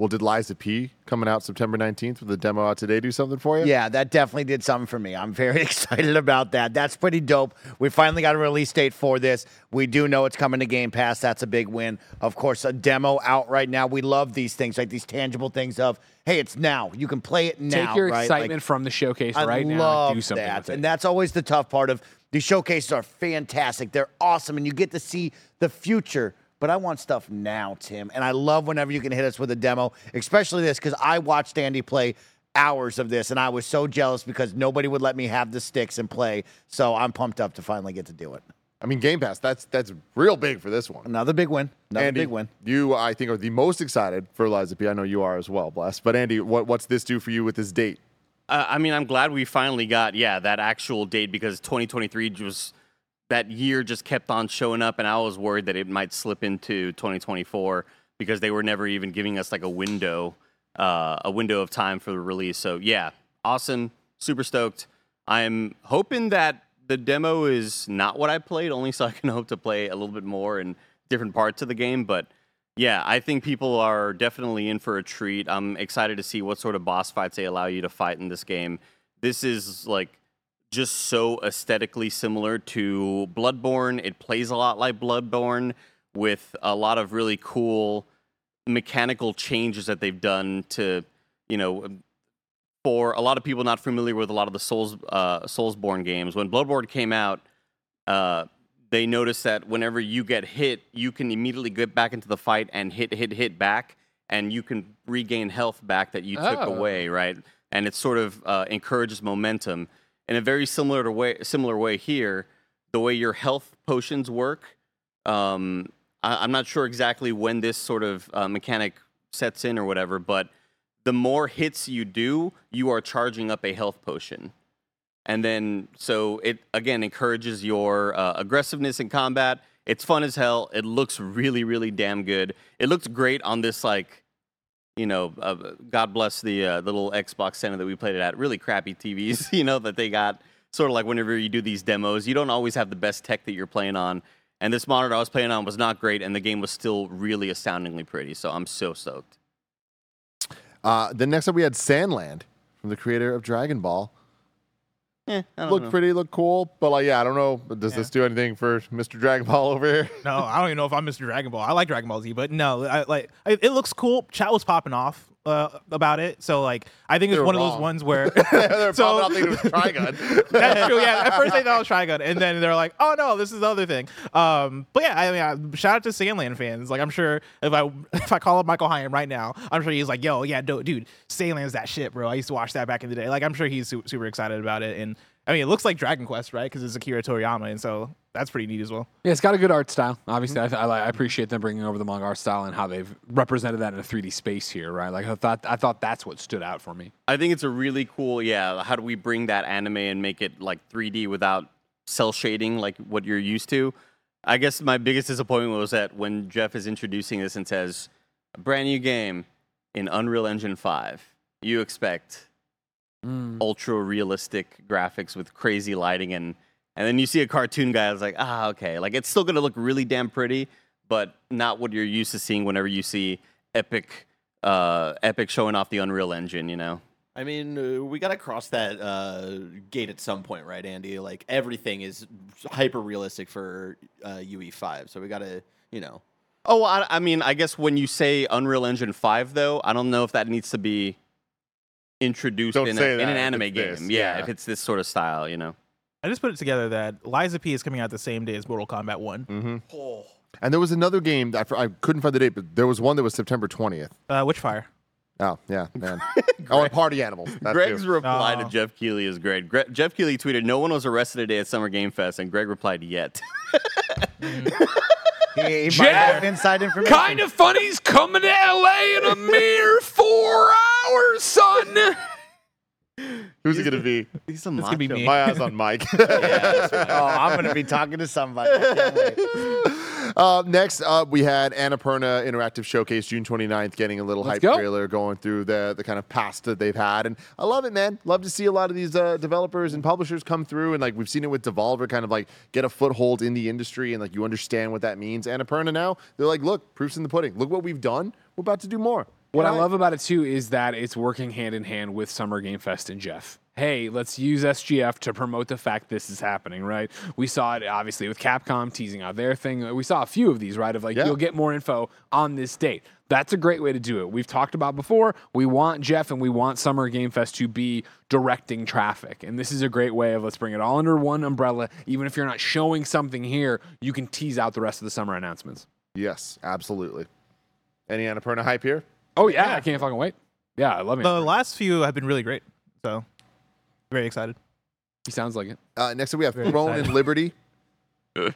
Well, did Lies of P coming out September 19th with the demo out today do something for you? Yeah, that definitely did something for me. I'm very excited about that. That's pretty dope. We finally got a release date for this. We do know it's coming to Game Pass. That's a big win. Of course, a demo out right now. We love these things, like these tangible things of, hey, it's now. You can play it now. Take your right? excitement Like, from the showcase I right now love and do something that. with it. And that's always the tough part of these showcases are fantastic. They're awesome and you get to see the future. But I want stuff now, Tim. And I love whenever you can hit us with a demo, especially this, because I watched Andy play hours of this and I was so jealous because nobody would let me have the sticks and play. So I'm pumped up to finally get to do it. I mean, Game Pass, that's that's real big for this one. Another big win. Another Andy, big win. You, I think, are the most excited for Lies of P. I know you are as well, Bless. But Andy, what, what's this do for you with this date? Uh, I mean, I'm glad we finally got yeah that actual date because 2023 was that year just kept on showing up, and I was worried that it might slip into 2024 because they were never even giving us like a window, uh, a window of time for the release. So yeah, awesome, super stoked. I'm hoping that the demo is not what I played, only so I can hope to play a little bit more in different parts of the game, but. Yeah, I think people are definitely in for a treat. I'm excited to see what sort of boss fights they allow you to fight in this game. This is like just so aesthetically similar to Bloodborne. It plays a lot like Bloodborne with a lot of really cool mechanical changes that they've done to, you know, for a lot of people not familiar with a lot of the Souls uh, Soulsborne games. When Bloodborne came out, uh, they noticed that whenever you get hit, you can immediately get back into the fight and hit, hit, hit back, and you can regain health back that you took Oh. away, right? And it sort of uh, encourages momentum in a very similar to way, similar way here. The way your health potions work, um, I, I'm not sure exactly when this sort of uh, mechanic sets in or whatever, but the more hits you do, you are charging up a health potion. And then, so it again encourages your uh, aggressiveness in combat. It's fun as hell. It looks really, really damn good. It looks great on this, like, you know, uh, God bless the uh, little Xbox Center that we played it at. Really crappy TVs, you know, that they got. Sort of like whenever you do these demos, you don't always have the best tech that you're playing on. And this monitor I was playing on was not great, and the game was still really astoundingly pretty. So I'm so stoked. Uh, then next up, we had Sand Land from the creator of Dragon Ball. Eh, I Looked know. pretty, looked cool, but like, yeah, I don't know. Does this do anything for Mr. Dragon Ball over here? No, I don't even know if I'm Mr. Dragon Ball. I like Dragon Ball Z, but no, I, like I, it looks cool. Chat was popping off uh, about it, so like I think it's one of those ones where They're So- popping out thinking it was Trigun. That's true. Yeah, at first they thought it was Trigun, and then they're like, "Oh no, this is the other thing." Um, but yeah, I mean, I, shout out to Sand Land fans. Like, I'm sure if I if I call up Michael Higham right now, I'm sure he's like, "Yo, yeah, dude, Sand Land's that shit, bro. I used to watch that back in the day." Like, I'm sure he's su- super excited about it, and I mean, it looks like Dragon Quest, right? Because it's Akira Toriyama, and so that's pretty neat as well. Yeah, it's got a good art style. Obviously, mm-hmm. I, th- I, li- I appreciate them bringing over the manga art style and how they've represented that in a 3D space here, right? Like I thought, I thought that's what stood out for me. I think it's a really cool, yeah. How do we bring that anime and make it like 3D without cel shading, like what you're used to? I guess my biggest disappointment was that when Jeff is introducing this and says, a brand new game in Unreal Engine 5, you expect ultra realistic graphics with crazy lighting and and then you see a cartoon guy I was like ah okay like it's still gonna look really damn pretty but not what you're used to seeing whenever you see epic uh epic showing off the unreal engine you know I mean, uh, we got to cross that uh, gate at some point, right, Andy? Like everything is hyper realistic for uh, UE5, so we got to, you know. oh I, I mean i guess when you say unreal engine 5 though i don't know if that needs to be introduced Don't in, a, in an anime game this, yeah, yeah. if it's this sort of style you know I just put it together that Lies of P is coming out the same day as Mortal Kombat One. Mm. And there was another game that I, I couldn't find the date, but there was one that was September 20th. Uh, Witchfire. Oh, yeah, man. oh, and Party Animals. That Greg's too. reply to. Jeff Keighley is great. Gre- Jeff Keighley tweeted, "No one was arrested today at Summer Game Fest," and Greg replied, "Yet." He, he might Jeff, have inside information. Kind of funny's coming to LA in a mere four hours, son. Who's it going to be? He's a This could be me. My eyes on Mike. Oh, I'm going to be talking to somebody. I can't wait. Uh, next up, we had Annapurna Interactive Showcase June 29th, getting a little Let's hype go. trailer going through the, the kind of past that they've had. And I love it, man. Love to see a lot of these uh, developers and publishers come through. And like we've seen it with Devolver kind of like get a foothold in the industry and like you understand what that means. Annapurna now, they're like, look, proof's in the pudding. Look what we've done. We're about to do more. What I And love about it too is that it's working hand in hand with Summer Game Fest and Jeff. Hey, let's use SGF to promote the fact this is happening, right? We saw it obviously with Capcom teasing out their thing. We saw a few of these, right? Of like, Yeah. you'll get more info on this date. That's a great way to do it. We've talked about before. We want Jeff and we want Summer Game Fest to be directing traffic. And this is a great way of let's bring it all under one umbrella. Even if you're not showing something here, you can tease out the rest of the summer announcements. Yes, absolutely. Any Annapurna hype here? Oh, yeah. I can't fucking wait. Yeah, I love it. The last few have been really great. So very excited. He sounds like it. Uh, next up, we have Very Throne excited. and Liberty.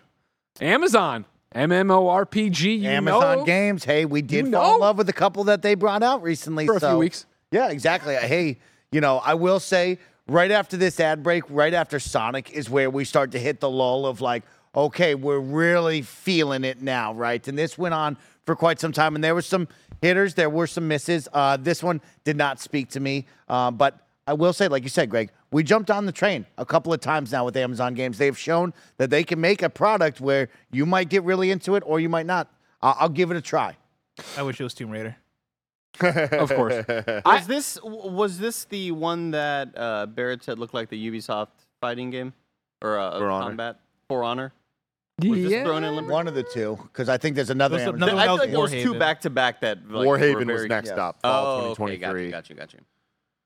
Amazon, MMORPG, you Amazon know, Games. Hey, we did You fall in love with a couple that they brought out recently. for a so few weeks. Yeah, exactly. Hey, you know, I will say right after this ad break, right after Sonic is where we start to hit the lull of like, okay, we're really feeling it now, right? And this went on for quite some time, and there was some hitters, there were some misses. Uh, this one did not speak to me, uh, but I will say, like you said, Greg, we jumped on the train a couple of times now with Amazon Games. They've shown that they can make a product where you might get really into it or you might not. Uh, I'll give it a try. I wish it was Tomb Raider. Of course. Was this was this the one that uh, Barrett said looked like the Ubisoft fighting game or uh, For Honor. combat For Honor? Was this Throne and Liberty? One of the two, because I think there's another. There's another I one feel like there was two Warhaven. back to back that like, Warhaven were was very- next yes. up, fall Oh, okay, 2023. got you, got you, got you.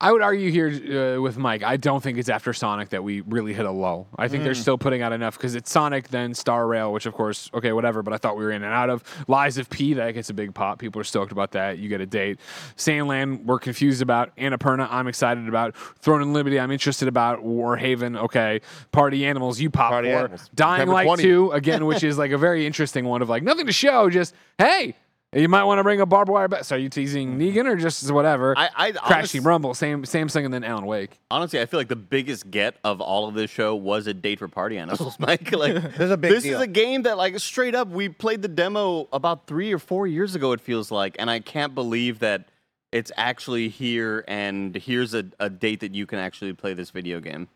I would argue here uh, with Mike. I don't think it's after Sonic that we really hit a low. I think they're still putting out enough because it's Sonic, then Star Rail, which of course, okay, whatever. But I thought we were in and out of Lies of P. That gets a big pop. People are stoked about that. You get a date. Sand Land, we're confused about. Annapurna, I'm excited about. Throne and Liberty, I'm interested about. Warhaven, okay. Party Animals, you pop Party for. Animals. Dying Light 20. 2, again, which is like a very interesting one of like nothing to show. Just hey. You might want to bring a barbed wire back. So are you teasing Negan or just whatever? I, I Crash honest- Rumble, same Samsung, and then Alan Wake. honestly, I feel like the biggest get of all of this show was a date for party animals, Mike. Like, There's a big this deal. is a game that, like, straight up, we played the demo about three or four years ago. It feels like, and I can't believe that it's actually here. And here's a, a date that you can actually play this video game.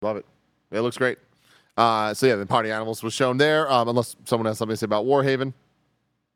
Love it. It looks great. Uh, so yeah, the Party Animals was shown there. Um, unless someone has something to say about Warhaven.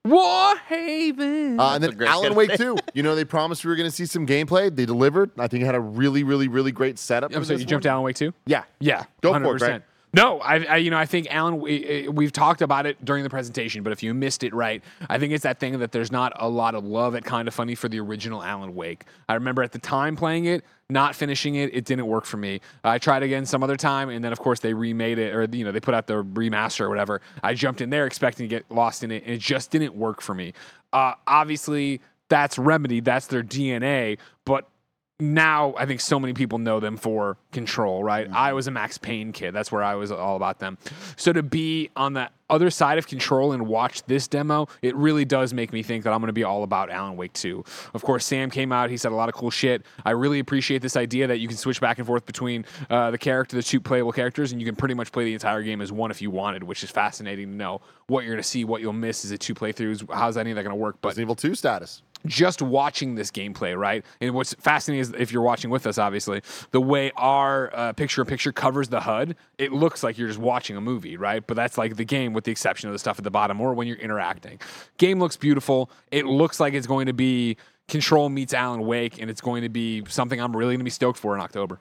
Warhaven. Uh, and then Alan Wake thing. 2. You know, they promised we were going to see some gameplay. They delivered. I think it had a really, really, really great setup. I'm for sorry, this you jumped one. Alan Wake too? Yeah. Yeah, Go for it, 100%. Greg. No, I, I, you know, I think Alan. we- uh, We've talked about it during the presentation, but if you missed it, right, I think it's that thing that there's not a lot of love at Kind of Funny for the original Alan Wake. I remember at the time playing it, not finishing it, it didn't work for me. I tried again some other time, and then of course they remade it, or you know, they put out the remaster or whatever. I jumped in there expecting to get lost in it, and it just didn't work for me. Uh, obviously, that's Remedy, that's their DNA, but now I think so many people know them for Control, right? I was a Max Payne kid. That's where I was all about them. So to be on the other side of Control and watch this demo, it really does make me think that I'm going to be all about Alan Wake 2. Of course, Sam came out. He said a lot of cool shit. I really appreciate this idea that you can switch back and forth between uh, the character, the two playable characters, and you can pretty much play the entire game as one if you wanted, which is fascinating to know what you're going to see, what you'll miss. Is it two playthroughs? How's any of that going to work? But Resident Evil 2 status. Just watching this gameplay, right? And what's fascinating is if you're watching with us, obviously, the way our uh, picture-in-picture covers the HUD, it looks like you're just watching a movie, right? But that's like the game, with the exception of the stuff at the bottom or when you're interacting. Game looks beautiful. It looks like it's going to be Control meets Alan Wake, and it's going to be something I'm really going to be stoked for in October.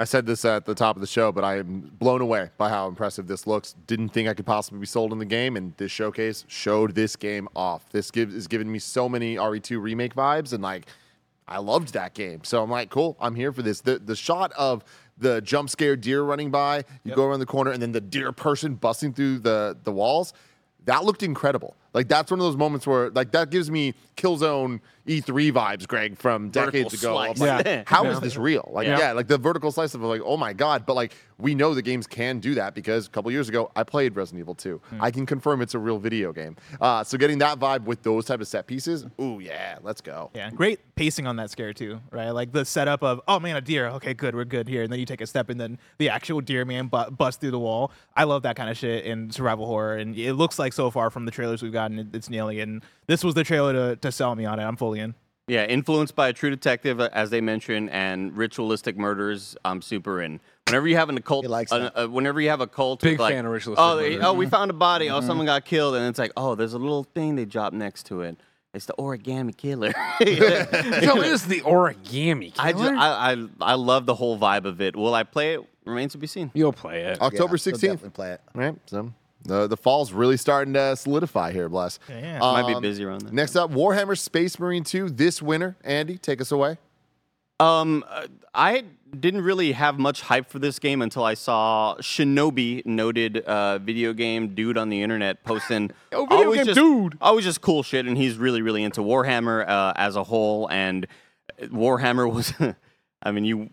I said this at the top of the show, but I am blown away by how impressive this looks. Didn't think I could possibly be sold in the game, and this showcase showed this game off. This gives is giving me so many RE2 remake vibes, and like I loved that game. So I'm like, cool, I'm here for this. The the shot of the jump scare deer running by, you go around the corner, and then the deer person busting through the the walls. That looked incredible. Like that's one of those moments where like that gives me Killzone E3 vibes, Greg, from decades Vertical ago. Slice. like, Yeah. How is this real? Like, Yeah. yeah. like the vertical slice of like, oh my god. But like, we know the games can do that because a couple years ago I played Resident Evil 2. Hmm. I can confirm it's a real video game. Uh, so getting that vibe with those type of set pieces, ooh yeah, let's go. Yeah, great pacing on that scare too, right? Like the setup of oh man, a deer. Okay, good, we're good here, and then you take a step, and then the actual deer man bu- busts through the wall. I love that kind of shit in survival horror, and it looks like so far from the trailers we've gotten, it- it's nailing it. And this was the trailer to, to sell me on it. I'm fully in. Yeah, influenced by a true detective, uh, as they mentioned, and ritualistic murders. I'm super in. Whenever you have an occult, He likes uh, that. uh, whenever you have a cult, Big like, fan of ritualistic Oh, they- murders. oh, we found a body. Oh, someone got killed, and it's like, oh, there's a little thing they dropped next to it. It's the origami killer. Yo, is the origami I just, killer? I, I, I love the whole vibe of it. Will I play it? Remains to be seen. You'll play it. October Yeah, 16th. he'll definitely play it. Right. So the the fall's really starting to solidify here, bless. Yeah. Might be Um, busy around that. Next up, Warhammer Space Marine 2 this winter. Andy, take us away. Um, uh, I didn't really have much hype for this game until I saw Shinobi, noted uh, video game dude on the internet, posting Yo, video always game just, dude. always just cool shit, and he's really, really into Warhammer uh, as a whole. And Warhammer was, I mean, you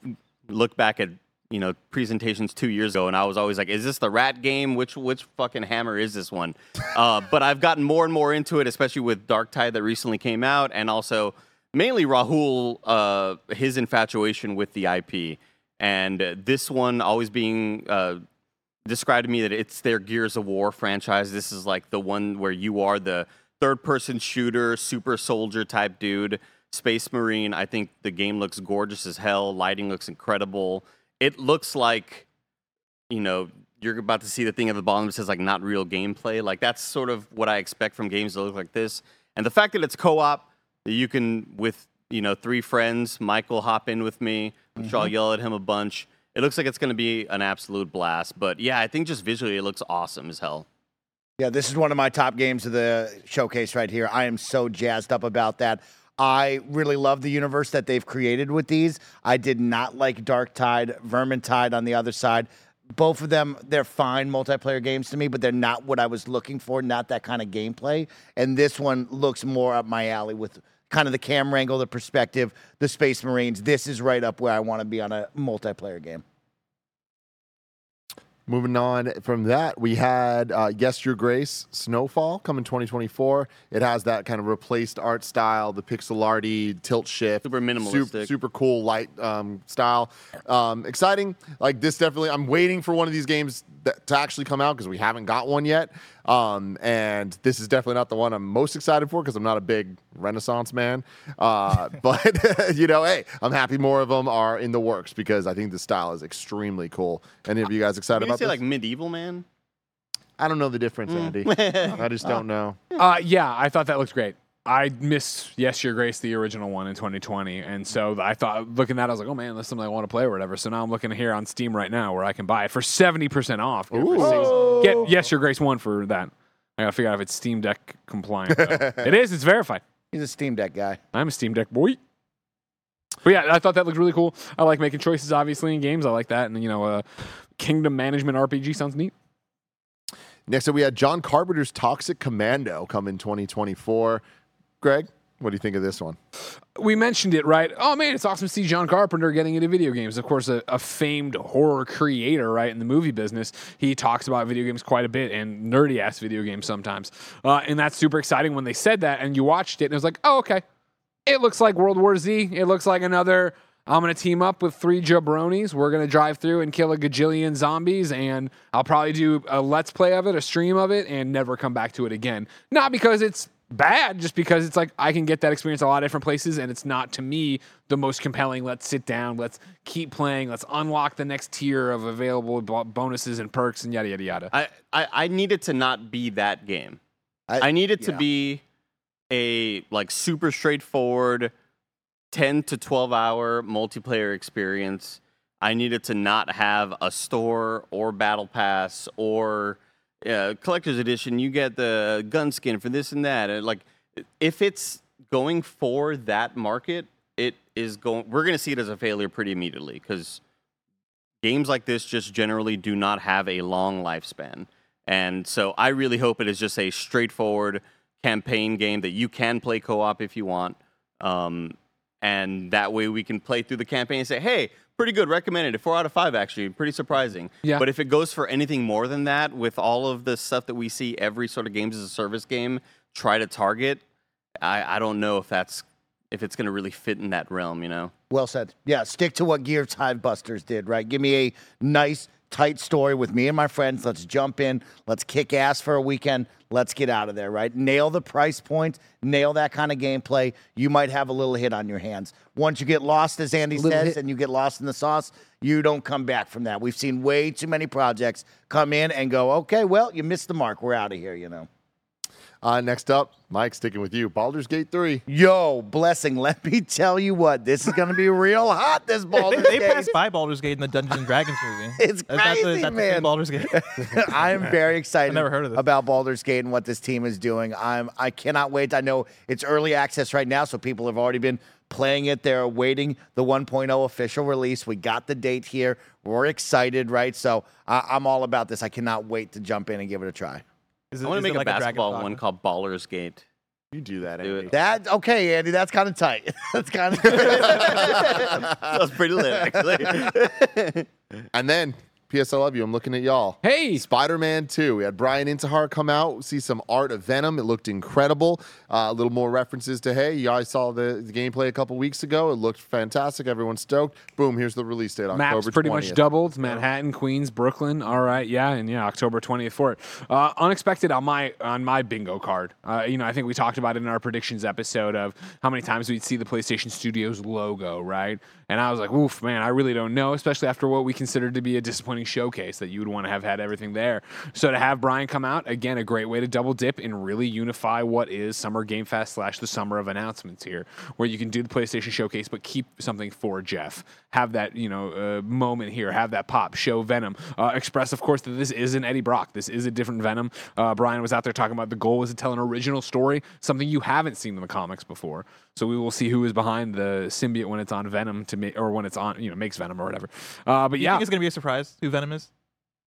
look back at you know presentations two years ago, and I was always like, "Is this the Rat game? Which which fucking hammer is this one?" uh, but I've gotten more and more into it, especially with Darktide that recently came out, and also mainly Rahul, uh, his infatuation with the IP, and uh, this one always being uh, described to me that it's their Gears of War franchise. This is like the one where you are the third person shooter, super soldier type dude, Space Marine. I think the game looks gorgeous as hell. Lighting looks incredible. It looks like, you know, you're about to see the thing at the bottom that says like not real gameplay. Like that's sort of what I expect from games that look like this. And the fact that it's co op, that you can, with, you know, three friends, Mike will hop in with me, I'm sure I'll mm-hmm. yell at him a bunch. It looks like it's going to be an absolute blast. But yeah, I think just visually it looks awesome as hell. Yeah, this is one of my top games of the showcase right here. I am so jazzed up about that. I really love the universe that they've created with these. I did not like Darktide, Vermintide on the other side. Both of them, they're fine multiplayer games to me, but they're not what I was looking for, not that kind of gameplay. And this one looks more up my alley with kind of the camera angle, the perspective, the Space Marines. This is right up where I want to be on a multiplayer game. Moving on from that, we had uh, Yes Your Grace Snowfall coming 2024. It has that kind of replaced art style, the pixel arty tilt shift, Super super, minimalistic. super cool light um, style. Um, exciting. Like this, definitely. I'm waiting for one of these games that, to actually come out because we haven't got one yet. Um, and this is definitely not the one I'm most excited for because I'm not a big Renaissance man. Uh, but you know, hey, I'm happy more of them are in the works because I think the style is extremely cool. Any of you guys excited Did you about say this? like medieval man? I don't know the difference, Andy. I just don't know. Uh, yeah, I thought that looked great. I missed Yes Your Grace, the original one in 2020, and so I thought looking at that, I was like, oh man, that's something I want to play or whatever. So now I'm looking here on Steam right now where I can buy it for 70% off. Get, it get Yes Your Grace one for that. I gotta figure out if it's Steam Deck compliant. it is. It's verified. He's a Steam Deck guy. I'm a Steam Deck boy. But yeah, I thought that looked really cool. I like making choices, obviously, in games. I like that, and you know, uh, kingdom management RPG sounds neat. Next up, we had John Carpenter's Toxic Commando come in 2024. Greg, what do you think of this one? we mentioned it, right? Oh man, it's awesome to see John Carpenter getting into video games. Of course, a, a famed horror creator, right, in the movie business. He talks about video games quite a bit and nerdy ass video games sometimes. Uh, and that's super exciting when they said that and you watched it and it was like, oh, okay. It looks like World War Z. It looks like another. I'm going to team up with three jabronis. We're going to drive through and kill a gajillion zombies, and I'll probably do a let's play of it, a stream of it, and never come back to it again. Not because it's bad, just because it's like I can get that experience a lot of different places, and it's not to me the most compelling. Let's sit down, let's keep playing, let's unlock the next tier of available bonuses and perks, and yada yada yada. I, I, I need it to not be that game. I- I, need it to be a like super straightforward 10 to 12 hour multiplayer experience. I need it to not have a store or battle pass or uh, collector's edition. You get the gun skin for this and that. And, like if it's going for that market, it is going we're going to see it as a failure pretty immediately cuz games like this just generally do not have a long lifespan. And so I really hope it is just a straightforward campaign game that you can play co op if you want. Um, and that way we can play through the campaign and say, hey, pretty good, recommended. Four out of five, actually, pretty surprising. Yeah. But if it goes for anything more than that, with all of the stuff that we see every sort of games as a service game try to target, I, I don't know if that's if it's going to really fit in that realm, you know. Well said. Yeah, stick to what Gears Hive Busters did, right? Give me a nice, tight story with me and my friends. Let's jump in. Let's kick ass for a weekend. Let's get out of there, right? Nail the price point, nail that kind of gameplay. You might have a little hit on your hands. Once you get lost, as Andy says, hit. and you get lost in the sauce, you don't come back from that. We've seen way too many projects come in and go, okay, well, you missed the mark. We're out of here, you know. Uh, next up, Mike, sticking with you. Baldur's Gate 3. Yo, blessing. Let me tell you what, this is going to be real hot. This They, Baldur's they Gate. passed by Baldur's Gate in the Dungeons and Dragons movie. It's Is that the- crazy, that the man. Baldur's Gate. I am very excited never heard of this. about Baldur's Gate and what this team is doing. I'm I cannot wait. I know it's early access right now, so people have already been playing it. They're awaiting the 1.0 official release. We got the date here. We're excited, right? So I, I'm all about this. I cannot wait to jump in and give it a try. Is I want to make a like basketball Dogma? one called Ballers Gate. You do that, Do Andy. it. That okay, Andy? That's kind of tight. that's kind of. That's pretty lit, actually. And then, PS I Love You, I'm looking at y'all. Hey, Spider Man 2. We had Brian Intihar come out, see some art of Venom. It looked incredible. Uh, a little more references to, hey, you guys saw the, the gameplay a couple weeks ago. It looked fantastic. Everyone's stoked. Boom, here's the release date, October Maps pretty 20th. much doubled. Manhattan, Queens, Brooklyn. All right, yeah, and yeah, October 20th for it. Uh, unexpected on my on my bingo card. Uh, you know, I think we talked about it in our predictions episode of how many times we'd see the PlayStation Studios logo, right? And I was like, oof, man, I really don't know, especially after what we considered to be a disappointing showcase that you would want to have had everything there. So to have Brian come out again, a great way to double dip and really unify what is Summer Game Fest slash the summer of announcements here, where you can do the PlayStation Showcase but keep something for Jeff. Have that you know uh, moment here, have that pop, show Venom, uh, express of course that this isn't Eddie Brock, this is a different Venom. Uh, Brian was out there talking about the goal was to tell an original story, something you haven't seen in the comics before. So we will see who is behind the symbiote when it's on Venom to make, or when it's on you know makes Venom or whatever. Uh, but You yeah, think it's gonna be a surprise who Venom is?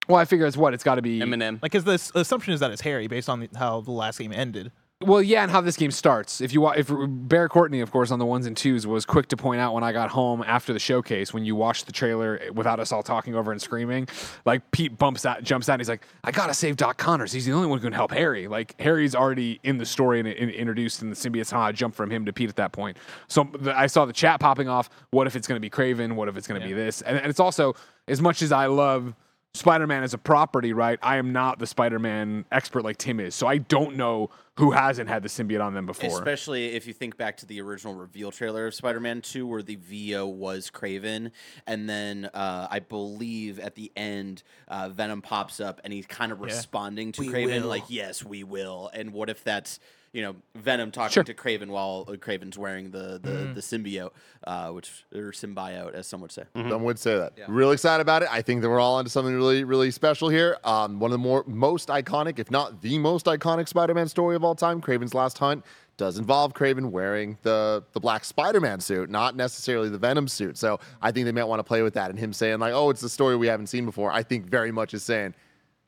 well I figure it's what it's got to be. Eminem. Like, because the assumption is that it's Harry based on the, how the last game ended. Well, yeah, and how this game starts. If you wa- if Bear Courtney, of course, on the ones and twos, was quick to point out when I got home after the showcase when you watched the trailer without us all talking over and screaming, like Pete bumps out, jumps out, and he's like, "I gotta save Doc Connors. He's the only one who can help Harry." Like Harry's already in the story and, and introduced in the symbiotes. How I jumped from him to Pete at that point. So the, I saw the chat popping off. What if it's gonna be Kraven? What if it's gonna be this? And, and it's also as much as I love. Spider-Man as a property, right? I am not the Spider-Man expert like Tim is, so I don't know who hasn't had the symbiote on them before. Especially if you think back to the original reveal trailer of Spider-Man 2, where the VO was Kraven, and then uh, I believe at the end uh, Venom pops up and he's kind of responding to We Kraven, will. like "Yes, we will." And what if that's you know Venom talking Sure. to Kraven while uh, Kraven's wearing the the, Mm-hmm. the symbiote, uh, which or symbiote, as some would say. Some would say that. Real excited about it. I think that we're all onto something really, really special here. Um, one of the more most iconic, if not the most iconic Spider-Man story of all time, Kraven's Last Hunt, does involve Kraven wearing the the black Spider-Man suit, not necessarily the Venom suit. So I think they might want to play with that and him saying like, "Oh, it's the story we haven't seen before." I think very much is saying.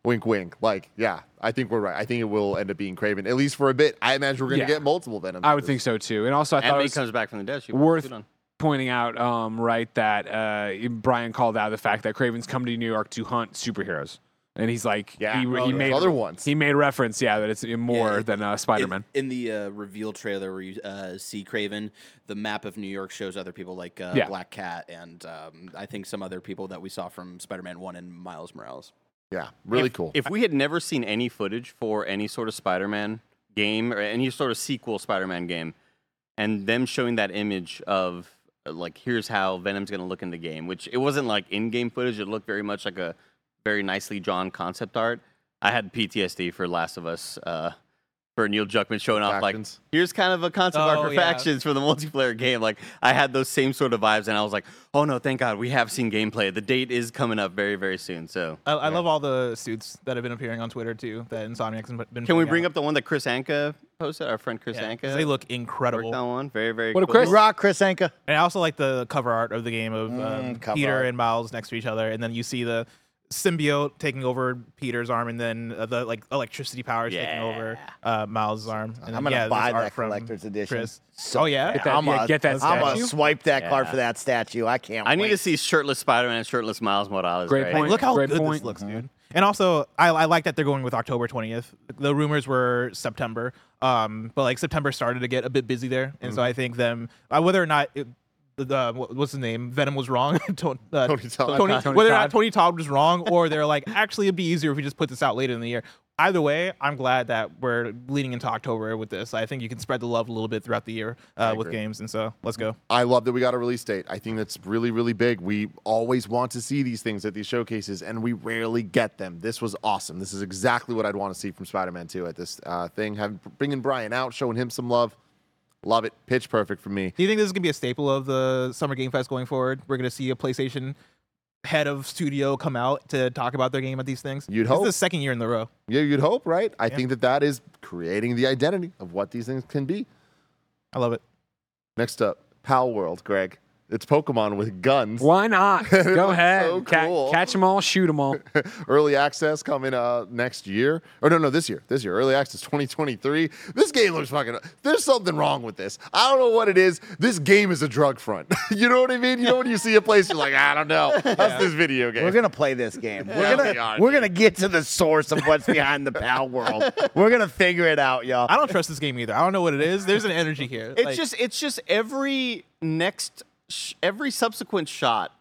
Wink, wink. Like, yeah, I think we're right. I think it will end up being Kraven, at least for a bit. I imagine we're going to Yeah. get multiple Venoms. I would think so too. And also, I And thought it was comes back from the dead. She worth pointing out, um, right, that uh, Brian called out the fact that Kraven's come to New York to hunt superheroes. And he's like, Yeah. he, Oh, he made other ones. He made reference, yeah, that it's more Yeah, than uh, Spider-Man. In, in the uh, reveal trailer where you uh, see Kraven, the map of New York shows other people like uh, Yeah. Black Cat and um, I think some other people that we saw from Spider-Man 1 and Miles Morales. Yeah, really if, cool. If we had never seen any footage for any sort of Spider-Man game or any sort of sequel Spider-Man game, and them showing that image of like here's how Venom's going to look in the game, which it wasn't like in-game footage. It looked very much like a very nicely drawn concept art. I had PTSD for Last of Us uh, for Neil Druckmann showing off like Factions. here's kind of a concept art Oh, for yeah. factions for the multiplayer game. Like I had those same sort of vibes, and I was like, oh no, thank God we have seen gameplay. The date is coming up very very soon. So I, I love all the suits that have been appearing on Twitter too. That Insomniac's been. been can we bring out. up the one that Chris Anka posted? Our friend Chris Yeah, 'cause Anka. They look worked incredible. on one. Very very. What up, cool. Chris? Rock, Chris Anka. And I also like the cover art of the game of um, Mm, cover Peter art. and Miles next to each other, and then you see the symbiote taking over Peter's arm, and then uh, the like electricity powers taking over uh, Miles' arm. And I'm then, gonna yeah, buy art that from collector's edition. Chris. So- oh yeah, Get that- I'm yeah, gonna get that I'm gonna statue. swipe that card Yeah. for that statue. I can't. I need wait. to see shirtless Spider-Man and shirtless Miles Morales. Great right? point. Look how Great good point. this looks, dude. And also, I, I like that they're going with October 20th. The rumors were September, um, but like September started to get a bit busy there, and so I think them uh, whether or not it, the what's his name Venom was wrong, Ton- uh, Tony Todd. Tony- Tony whether or not Tony Todd was wrong, or they're like actually it'd be easier if we just put this out later in the year. Either way, I'm glad that we're leading into October with this. I think you can spread the love a little bit throughout the year uh, with games, and so let's go. I love that we got a release date. I think that's really, really big. We always want to see these things at these showcases, and we rarely get them. This was awesome. This is exactly what I'd want to see from Spider-Man 2 at this uh, thing. Having bringing Brian out, showing him some love, love it. Pitch perfect for me. Do you think this is gonna be a staple of the Summer Game Fest going forward? We're gonna see a PlayStation head of studio come out to talk about their game at these things. You'd This hope. is the second year in the row. Yeah, you'd hope, right? I Yeah. think that that is creating the identity of what these things can be. I love it. Next up, Palworld, Greg. It's Pokemon with guns. Why not? Go ahead. so Ca- cool. catch them all, shoot them all. Early access coming uh next year. Or no, no, this year. This year. Early access 2023. This game looks fucking there's something wrong with this. I don't know what it is. This game is a drug front. you know what I mean? You know when you see a place, you're like, I don't know. That's this video game. We're gonna play this game. We're Yeah, gonna we are, we're dude. gonna get to the source of what's behind the Palworld. We're gonna figure it out, y'all. I don't trust this game either. I don't know what it is. There's an energy here. It's Like, just it's just every next sh- every subsequent shot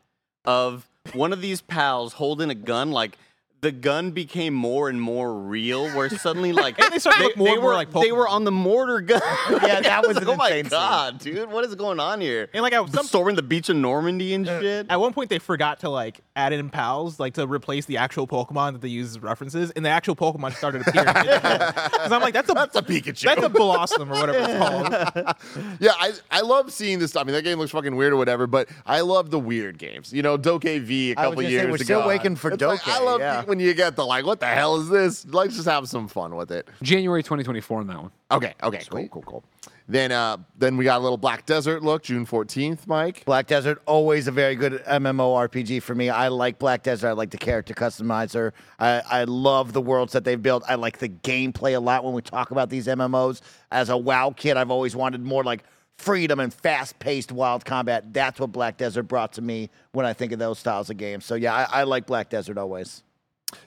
of one of these pals holding a gun like the gun became more and more real where suddenly like And they started look more and more were, like they were on the mortar gun Yeah, that I was oh an like, oh my insane scene. god dude what is going on here and like at some storming the beach of normandy and uh, shit at one point they forgot to like add in pals like to replace the actual Pokemon that they use as references, and the actual Pokemon started appearing. Because I'm like, that's a That's a Pikachu. that's a Blossom or whatever it's called. yeah, I, I love seeing this. I mean, that game looks fucking weird or whatever, but I love the weird games. You know, DokeV a was couple gonna say, years we're ago. still waiting for It's like, I love yeah. When you get the like, what the hell is this? Let's just have some fun with it. January 2024 on that one. Okay, okay, cool, cool, cool. Then, uh, then we got a little Black Desert look, June fourteenth, Mike. Black Desert, always a very good MMORPG for me. I like Black Desert. I like the character customizer. I, I love the worlds that they've built. I like the gameplay a lot when we talk about these MMOs. As a WoW kid, I've always wanted more like freedom and fast paced wild combat. That's what Black Desert brought to me when I think of those styles of games. So, yeah, I, I like Black Desert always.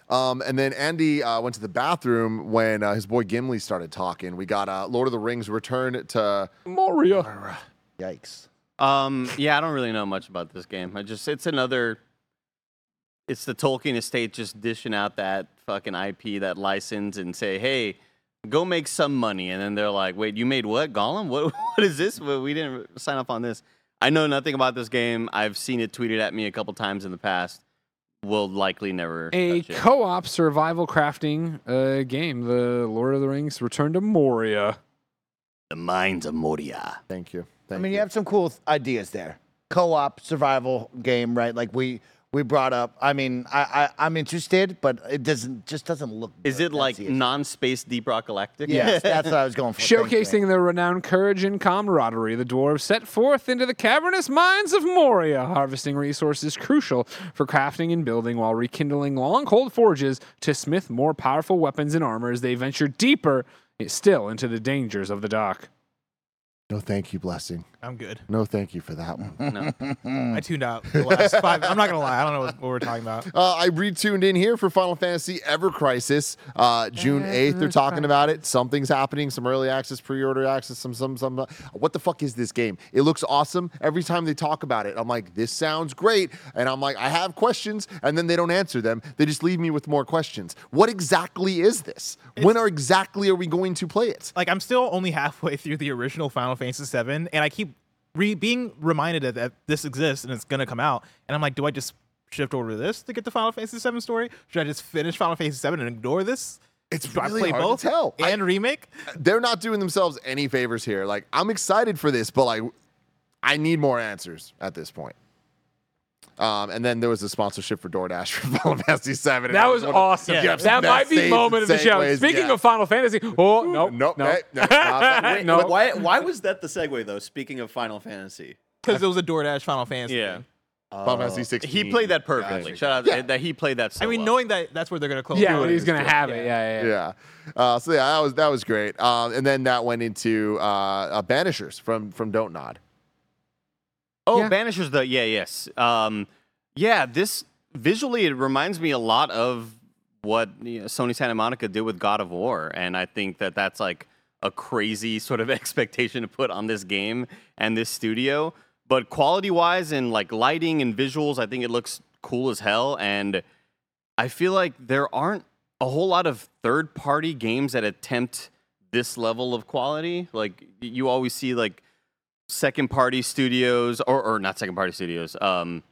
Um, and then Andy uh, went to the bathroom when uh, his boy Gimli started talking. We got uh, Lord of the Rings Return to Moria. Yikes. Um, yeah, I don't really know much about this game. I just it's another it's the Tolkien estate just dishing out that fucking IP, that license and say, "Hey, go make some money." And then they're like, "Wait, you made what? Gollum? What what is this? We didn't sign up on this." I know nothing about this game. I've seen it tweeted at me a couple times in the past. Will likely never A co-op survival crafting uh, game, The Lord of the Rings: Return to Moria. the Mines of Moria. Thank you. I mean, you. you have some cool th- ideas there. Co-op survival game, right? Like we we brought up. I mean, I, I I'm interested, but it doesn't just doesn't look. Is good. it like That's the issue. non-space Deep Rock Galactic? Yes, that's what I was going for. Showcasing their renowned courage and camaraderie, the dwarves set forth into the cavernous mines of Moria, harvesting resources crucial for crafting and building while rekindling long cold forges to smith more powerful weapons and armor as they venture deeper still into the dangers of the dark. no, thank you, blessing. I'm good. No, thank you for that one. No. I tuned out the last five. I'm not gonna lie. I don't know what, what we're talking about. Uh, I retuned in here for Final Fantasy Ever Crisis. Uh, June 8th, they're talking about it. Something's happening. Some early access, pre order access, some, some, some. What the fuck is this game? It looks awesome. Every time they talk about it, I'm like, this sounds great. And I'm like, I have questions. And then they don't answer them. They just leave me with more questions. What exactly is this? when are exactly are we going to play it? Like I'm still only halfway through the original Final Fantasy VII, and I keep re- being reminded that, that this exists and it's gonna come out. And I'm like, do I just shift over to this to get the Final Fantasy VII story? Should I just finish Final Fantasy VII and ignore this? It's Do I really play hard both to tell. I- and remake? they're not doing themselves any favors here. Like I'm excited for this, but like I need more answers at this point. Um, and then there was a sponsorship for DoorDash for Final Fantasy VII. and That I was one of awesome. Jeff's That might be saves moment of the show. segues. Speaking Yeah. of Final Fantasy, oh no, nope, no, hey, no, not that. Wait, No. why why was that the segue though? Speaking of Final Fantasy, Because it was a DoorDash Final Fantasy. Yeah. thing. Final Fantasy 16. He played that perfectly. Gotcha. Shout out Yeah. that he played that so I mean, well. knowing that that's where they're gonna close. yeah, it he's gonna have it. Yeah, yeah. yeah. Yeah. Uh, so yeah, that was that was great. Um, and then that went into uh, uh, Banishers from from Don't Nod. Oh, Yeah. Banishers, the yeah, yes, um, yeah. This visually, it reminds me a lot of what you know, Sony Santa Monica did with God of War, and I think that that's like a crazy sort of expectation to put on this game and this studio. But quality-wise and like lighting and visuals, I think it looks cool as hell. And I feel like there aren't a whole lot of third-party games that attempt this level of quality. Like you always see like second party studios or, or not second party studios um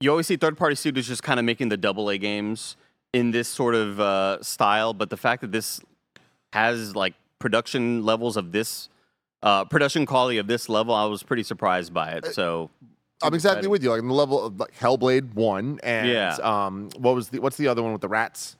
you always see third party studios just kind of making the double a games in this sort of uh, style but the fact that this has like production levels of this uh, production quality of this level i was pretty surprised by it so I'm exactly with you. Like on the level of like Hellblade one and Yeah. um, what was the what's the other one with the rats?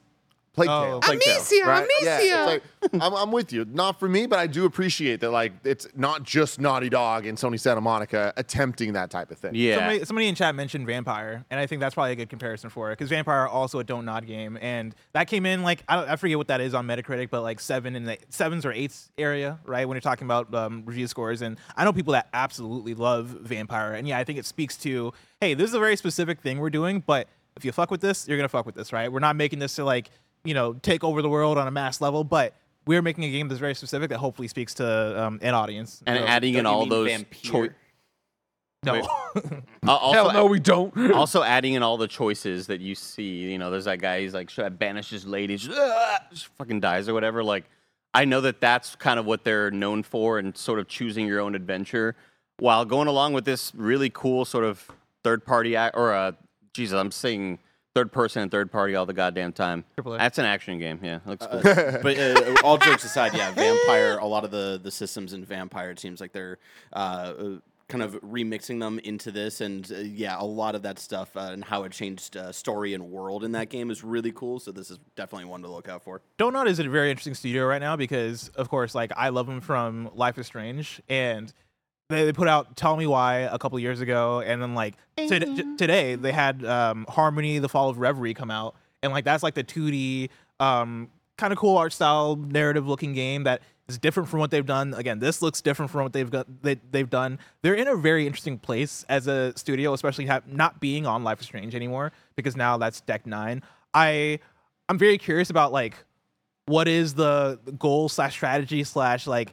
Plague Oh. Tale. Plague Tale. right? Yeah, it's like, I'm, I'm with you. Not for me, but I do appreciate that. Like, it's not just Naughty Dog and Sony Santa Monica attempting that type of thing. yeah Somebody, somebody in chat mentioned Vampire, and I think that's probably a good comparison for it because Vampire also a don't nod game, and that came in like I, don't, I forget what that is on Metacritic, but like seven in the sevens or eights area, right? When you're talking about um, review scores, and I know people that absolutely love Vampire, and yeah, I think it speaks to hey, this is a very specific thing we're doing, but if you fuck with this, you're gonna fuck with this, right? We're not making this to like you know take over the world on a mass level, but we're making a game that's very specific that hopefully speaks to um, an audience. and So- adding in all mean those Vampire? choi- no. uh, also Hell no, we don't. also adding in all the choices that you see. You know, there's that guy. He's like, should I banish this lady? Just, "Ah," just fucking dies or whatever. Like, I know that that's kind of what they're known for, and sort of choosing your own adventure while going along with this really cool sort of third party act or uh, Jesus, I'm saying third person and third party all the goddamn time. Triple A. That's an action game. Yeah, looks cool. but uh, all jokes aside, yeah, Vampire. A lot of the the systems in Vampire, it seems like they're uh, uh, kind of remixing them into this, and uh, yeah, a lot of that stuff uh, and how it changed uh, story and world in that game is really cool. So this is definitely one to look out for. Don't Nod is a very interesting studio right now because, of course, like I love them from Life is Strange, and they, they put out Tell Me Why a couple years ago, and then like to- j- today they had um, Harmony: The Fall of Reverie come out, and like that's like the 2D um, kind of cool art style narrative looking game that is different from what they've done. Again, this looks different from what they've got they, they've done. They're in a very interesting place as a studio, especially not being on Life is Strange anymore because now that's Deck Nine. I I'm very curious about like what is the goal slash strategy slash like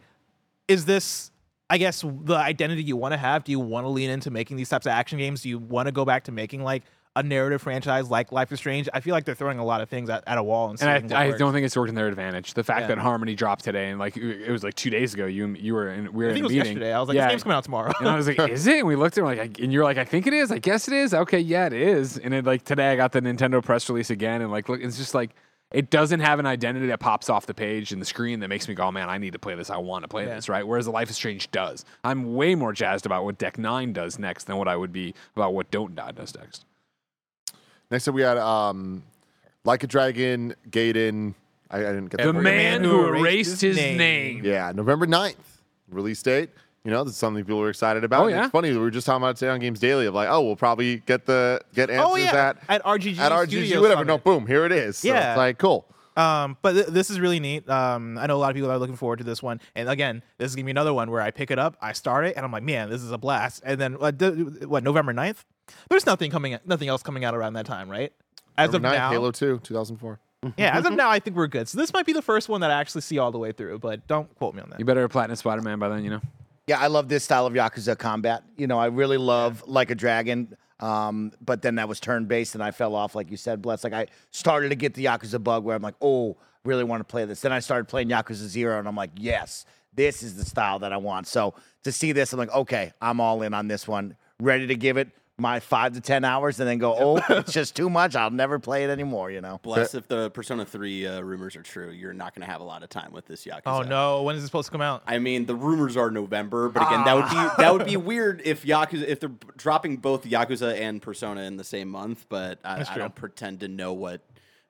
is this i guess the identity you want to have do you want to lean into making these types of action games do you want to go back to making like a narrative franchise like life is strange i feel like they're throwing a lot of things at, at a wall and, And I, I don't think it's worked in their advantage. The fact Yeah. that Harmony dropped today, and like it was like two days ago, you you were in we were i think in it was meeting. yesterday i was like yeah, this game's coming out tomorrow and I was like, "Is it?" And we looked at it, like, and you're like, "I think it is. I guess it is." Okay, yeah, it is. And then like today, I got the Nintendo press release again, and like, look, it's just like it doesn't have an identity that pops off the page and the screen that makes me go, oh, "Man, I need to play this. I want to play Yeah. this." Right? Whereas the Life is Strange does. I'm way more jazzed about what Deck Nine does next than what I would be about what Don't Die does next. Next up, we had um, Like a Dragon, Gaiden. I, I didn't get The that. man who who erased erased his his name. name. Yeah, November 9th, release date. You know, this is something people were excited about. Oh, yeah. It's funny. We were just talking about it today on Games Daily of like, oh, we'll probably get the get answers oh yeah at at rgg at RGG, Studios whatever. Summit. No, boom, here it is. So Yeah. it's like cool. Um, but th- this is really neat. Um, I know a lot of people are looking forward to this one. And again, this is gonna be another one where I pick it up, I start it, and I'm like, man, this is a blast. And then what? d- what November 9th? There's nothing coming, nothing else coming out around that time, right? As November of 9th, now, Halo 2, 2004. yeah. As of now, I think we're good. So this might be the first one that I actually see all the way through. But don't quote me on that. You better have Platinum Spider Man by then, you know. Yeah, I love this style of Yakuza combat. You know, I really love Like a Dragon. Um, but then that was turn based and I fell off, like you said, Bless. Like I started to get the Yakuza bug where I'm like, oh, really want to play this. Then I started playing Yakuza Zero and I'm like, yes, this is the style that I want. So to see this, I'm like, okay, I'm all in on this one. Ready to give it my five to ten hours and then go, oh, it's just too much. I'll never play it anymore. You know. Bless if the Persona 3 uh, rumors are true. You're not going to have a lot of time with this Yakuza. Oh no, when is it supposed to come out? I mean, the rumors are November, but again, that would be that would be weird if Yakuza if they're dropping both Yakuza and Persona in the same month. But I, I don't pretend to know what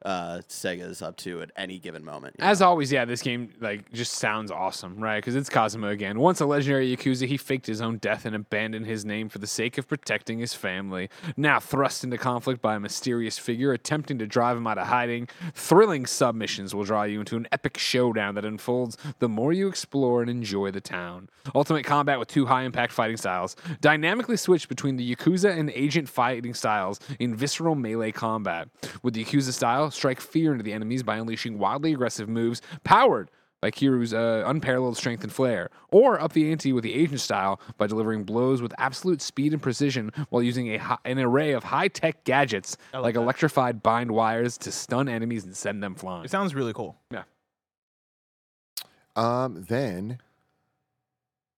uh, Sega is up to at any given moment. As know? always, yeah, this game like just sounds awesome, right? Because it's Kazuma again. Once a legendary Yakuza, he faked his own death and abandoned his name for the sake of protecting his family. Now thrust into conflict by a mysterious figure attempting to drive him out of hiding, thrilling submissions will draw you into an epic showdown that unfolds the more you explore and enjoy the town. Ultimate combat with two high-impact fighting styles, dynamically switched between the Yakuza and agent fighting styles in visceral melee combat. With the Yakuza style, strike fear into the enemies by unleashing wildly aggressive moves powered by Kiryu's uh, unparalleled strength and flair, or up the ante with the agent style by delivering blows with absolute speed and precision while using a hi- an array of high-tech gadgets I love like electrified bind wires to stun enemies and send them flying. It sounds really cool. Yeah. Um, then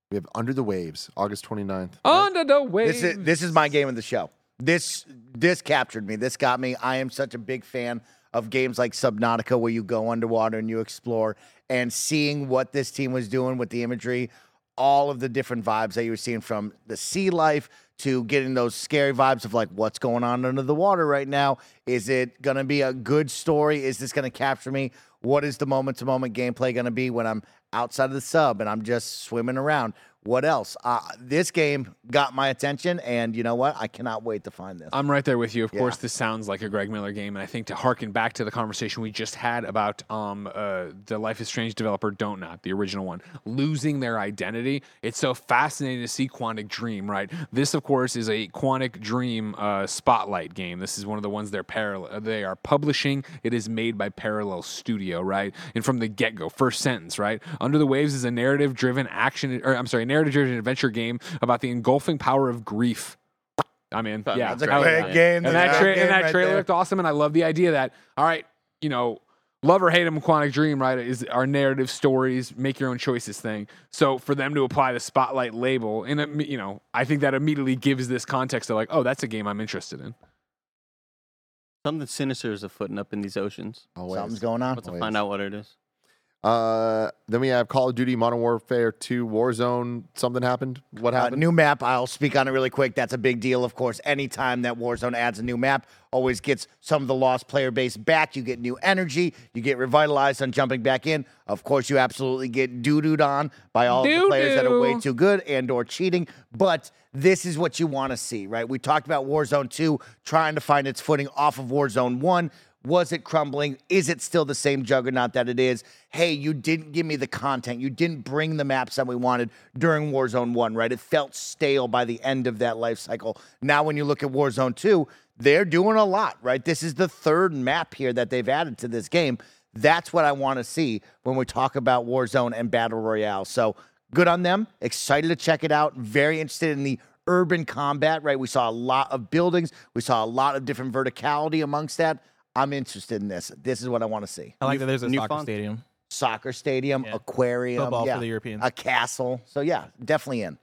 we have Under the Waves, August 29th. Under the waves. This is this is my game of the show. This this captured me. This got me. I am such a big fan of games like Subnautica where you go underwater and you explore and seeing what this team was doing with the imagery, all of the different vibes that you were seeing from the sea life to getting those scary vibes of like what's going on under the water right now. Is it going to be a good story? Is this going to capture me? What is the moment to moment gameplay going to be when I'm outside of the sub and I'm just swimming around? What else? Uh, this game got my attention, and you know what? I cannot wait to find this. I'm right there with you. Of Yeah. course, this sounds like a Greg Miller game, and I think to harken back to the conversation we just had about um, uh, the Life is Strange developer Don't Nod, the original one, losing their identity. It's so fascinating to see Quantic Dream, right? This, of course, is a Quantic Dream uh, Spotlight game. This is one of the ones they're parallel. They are publishing. It is made by Parallel Studio, right? And from the get go, first sentence, right? Under the Waves is a narrative-driven action, or I'm sorry, narrative-driven adventure game about the engulfing power of grief. I mean, yeah, That's a I- great game. and that, a tra- game and that right trailer there. looked awesome, and I love the idea that all right, you know, love or hate him, Quantic Dream, right, is our narrative stories, make your own choices thing. So for them to apply the spotlight label, and it, you know, I think that immediately gives this context of like, oh, that's a game I'm interested in. Something sinister is afoot up in these oceans. Always. Something's going on. Let's find out what it is. Uh, then we have Call of Duty Modern Warfare 2 Warzone. Something happened. What Uh, happened? new map. I'll speak on it really quick. That's a big deal, of course. Anytime that Warzone adds a new map, always gets some of the lost player base back. You get new energy. You get revitalized on jumping back in. Of course, you absolutely get doo dooed on by all of the players that are way too good and or cheating. But this is what you want to see, right? We talked about Warzone 2 trying to find its footing off of Warzone 1. Was it crumbling? Is it still the same juggernaut that it is? Hey, you didn't give me the content. You didn't bring the maps that we wanted during Warzone 1, right? It felt stale by the end of that life cycle. Now, when you look at Warzone 2, they're doing a lot, right? This is the third map here that they've added to this game. That's what I want to see when we talk about Warzone and Battle Royale. So good on them. Excited to check it out. Very interested in the urban combat, right? We saw a lot of buildings. We saw a lot of different verticality amongst that. I'm interested in this. This is what I want to see. I like that there's a new soccer font. stadium. Soccer stadium, Yeah. aquarium, Football yeah, for the Europeans. a castle. So yeah, definitely in.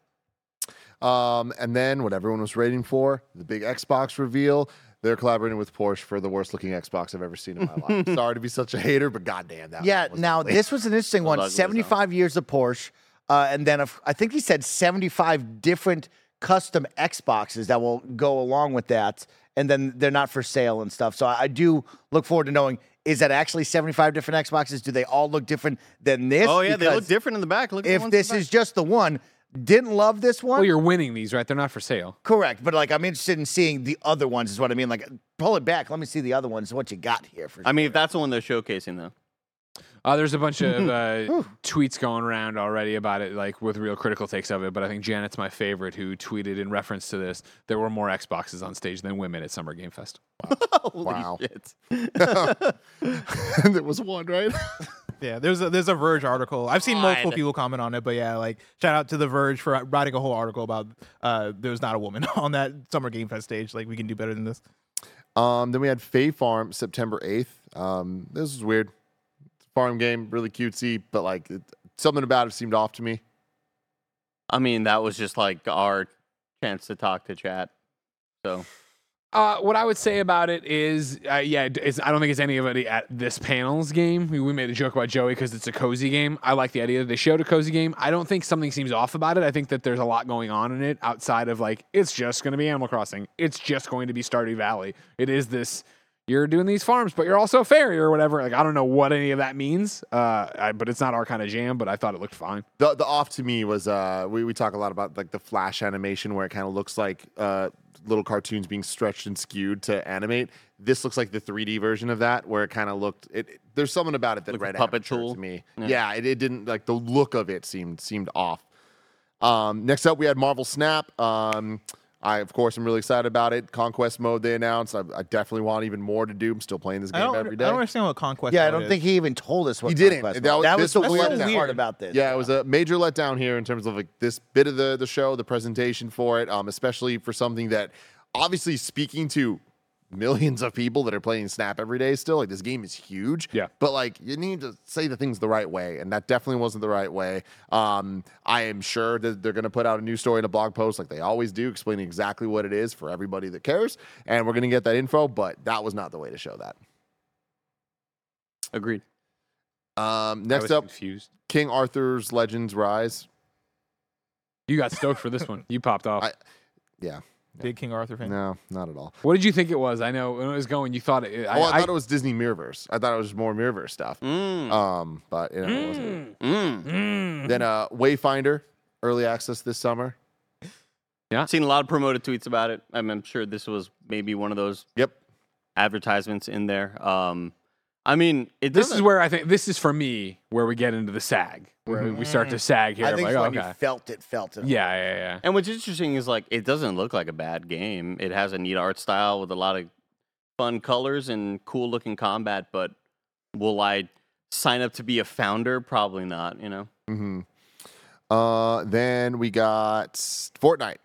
Um, and then what everyone was waiting for, the big Xbox reveal. They're collaborating with Porsche for the worst looking Xbox I've ever seen in my life. Sorry to be such a hater, but goddamn that. Yeah. was Now ugly. this was an interesting one. ugly as hell. 75 years of Porsche, uh, and then of- I think he said 75 different custom Xboxes that will go along with that, and then they're not for sale and stuff. So I, I do look forward to knowing is that actually 75 different Xboxes? Do they all look different than this? Oh yeah, they look different in the back. Look at the If this the back. is just the one, didn't love this one. Well, you're winning these, right? They're not for sale. Correct, but like I'm interested in seeing the other ones. Is what I mean. Like pull it back. Let me see the other ones. What you got here for? I mean, if that's the one they're showcasing, though. Uh, there's a bunch of uh, tweets going around already about it, like with real critical takes of it. But I think Janet's my favorite, who tweeted in reference to this: there were more Xboxes on stage than women at Summer Game Fest. Holy Wow. shit. there was one, right? Yeah, there's a there's a Verge article. I've seen multiple people comment on it, but yeah, like shout out to the Verge for writing a whole article about uh there's not a woman on that Summer Game Fest stage. Like we can do better than this. Um, then we had Fae Farm September 8th. Um, this was weird. Farm game, really cutesy, but like it, something about it seemed off to me. I mean, that was just like our chance to talk to chat. So Uh, what I would say about it is, uh, yeah, it's, I don't think it's anybody at this panel's game. We, we made a joke about Joey because it's a cozy game. I like the idea that they showed a cozy game. I don't think something seems off about it. I think that there's a lot going on in it outside of like, it's just going to be Animal Crossing. It's just going to be Stardew Valley. It is this, you're doing these farms, but you're also a fairy or whatever. Like, I don't know what any of that means, uh, I, but it's not our kind of jam, but I thought it looked fine. The the off to me was uh we, we talk a lot about like the flash animation where it kind of looks like uh little cartoons being stretched and skewed to animate. This looks like the 3D version of that where it kind of looked it, it- there's something about it that Like a read puppet amateur tool? to me. Yeah. Yeah, it, it didn't like the look of it seemed seemed off. Um next up we had Marvel Snap. Um I of course am really excited about it. Conquest mode they announced. I, I definitely want even more to do. I'm still playing this game don't, I don't understand what conquest. Yeah, I don't is. think he even told us what He didn't. Conquest That was. was- That was the was weirdest letdown. part about this. Yeah, it was a major letdown here in terms of like this bit of the the show, the presentation for it, um, especially for something that obviously speaking to millions of people that are playing Snap every day still. Like this game is huge. Yeah. But like you need to say the things the right way, and that definitely wasn't the right way. Um, I am sure that they're gonna put out a new story in a blog post like they always do, explaining exactly what it is for everybody that cares. And we're gonna get that info, but that was not the way to show that. agreed. Um, next up, confused. King Arthur's Legends Rise. You got stoked for this one. You popped off. I- Yeah. Big King Arthur fan. No, not at all. What did you think it was? I know when it was going, you thought it. I, oh, I, I- thought it was Disney Mirrorverse. I thought it was more Mirrorverse stuff. Mm. Um, but you know, it wasn't. Mm. Then uh, Wayfinder, early access this summer. Yeah. Seen a lot of promoted tweets about it. I'm, I'm sure this was maybe one of those Yep. advertisements in there. Um, I mean, it this is doesn't- where I think this is for me where we get into the sag, where we start to sag here. I I'm think like, it's when okay. you felt it, felt it. yeah, yeah, yeah. And what's interesting is like it doesn't look like a bad game. It has a neat art style with a lot of fun colors and cool looking combat. But will I sign up to be a founder? Probably not. You know. hmm Uh, then we got Fortnite.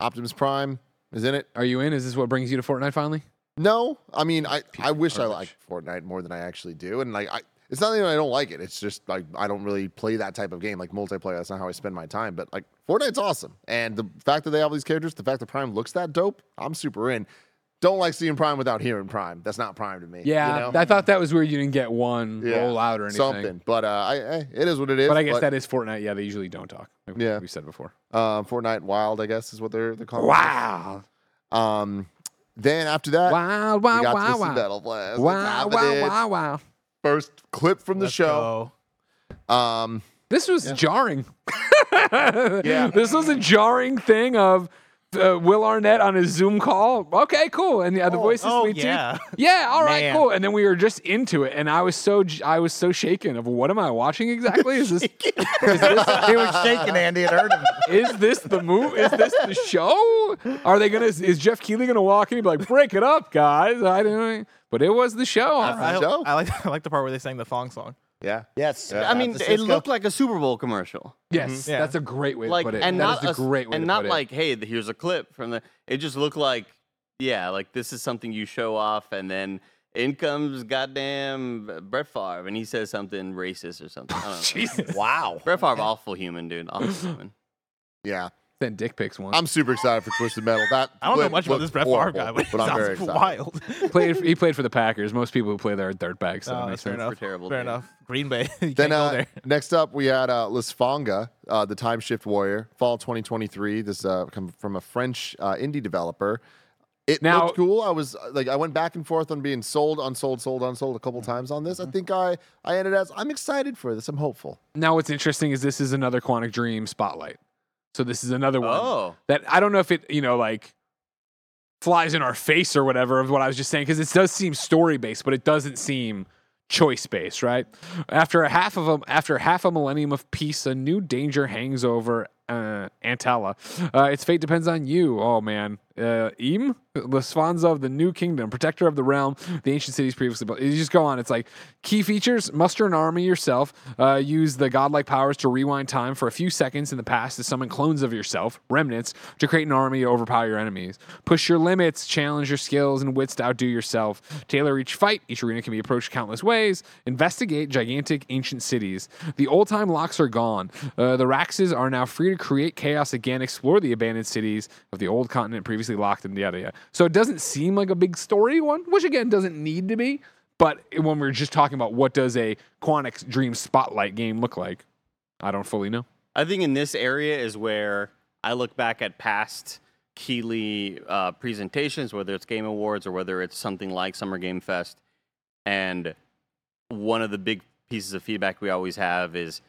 Optimus Prime is in it. Are you in? Is this what brings you to Fortnite finally? No, I mean, I, I wish I liked Fortnite more than I actually do, and like I. It's not that I don't like it. It's just like I don't really play that type of game, like multiplayer. That's not how I spend my time. But like Fortnite's awesome, and the fact that they have these characters, the fact that Prime looks that dope, I'm super in. Don't like seeing Prime without hearing Prime. That's not Prime to me. you Yeah, know? I thought that was weird. You didn't get one Yeah, roll out or anything. something. But uh, I, I, it is what it is. But I guess that is Fortnite. Yeah, they usually don't talk. Like Yeah. we said before. uh, Fortnite Wild, I guess, is what they're they're calling. Wow, it. Um, then after that, wow, we wow, got wow, to wow, Battle Blast. wow, wow, wow, wow. First clip from the Let's show. go. Um, This was jarring. Yeah. This was a jarring thing of uh, Will Arnett on his Zoom call. Okay, cool. And the, the voice is oh, sweet yeah. too. Yeah, all right, Man. cool. And then we were just into it, and I was so I was so shaken of what am I watching exactly? Is this is this he was shaking, Andy. It hurt him. is this the move? Is this the show? Are they gonna? Is Jeff Keighley gonna walk in and be like, "Break it up, guys"? I didn't. But it was the show. all right. I, show. I like I like the part where they sang the thong song. Yeah. Yes. Yeah. I mean, it looked like a Super Bowl commercial. Yes, mm-hmm. Yeah. that's a great way Like, to put it. and That not is a a s- great way and to not put like, hey, here's a clip from the. It just looked like, yeah, like this is something you show off, and then in comes goddamn uh, Brett Favre, and he says something racist or something. I don't know. Jesus. Wow. Brett Favre, awful human, dude. Awful human. Yeah. Sent dick pics once. I'm super excited for Twisted Metal. That I don't know much about looked this Brett Favre horrible, guy, but, but I'm sounds very excited. wild. played. He played for the Packers. Most people who play there are dirtbags. So that Oh, makes that's fair sense. enough. Terrible Fair team. enough. Green Bay. you Then can't go uh, there. next up, we had uh, Lysfanga, uh, the Time Shift Warrior, Fall 2023. This uh, come from a French uh, indie developer. It Now- looked cool. I was uh, like, I went back and forth on being sold, unsold, sold, unsold a couple times on this. I think I, I ended as I'm excited for this. I'm hopeful. Now, what's interesting is this is another Quantic Dream spotlight. So this is another one Oh, that I don't know if it, you know, like flies in our face or whatever of what I was just saying because it does seem story based, but it doesn't seem choice based, right? After a half of a after half a millennium of peace, a new danger hangs over uh, Antella. Uh, its fate depends on you. Oh man, uh, Im Lysfanga of the New Kingdom, protector of the realm, the ancient cities previously built. You just go on. It's like key features: muster an army yourself. Uh, use the godlike powers to rewind time for a few seconds in the past to summon clones of yourself, remnants, to create an army to overpower your enemies. Push your limits, challenge your skills and wits to outdo yourself. Tailor each fight. Each arena can be approached countless ways. Investigate gigantic ancient cities. The old time locks are gone. Uh, the Raxes are now free to create chaos again. Explore the abandoned cities of the old continent previously previously locked and yada yada. So it doesn't seem like a big story one, which again doesn't need to be. But when we're just talking about what does a Quantic Dream Spotlight game look like, I don't fully know. I think in this area is where I look back at past Keighley uh, presentations, whether it's Game Awards or whether it's something like Summer Game Fest, and one of the big pieces of feedback we always have is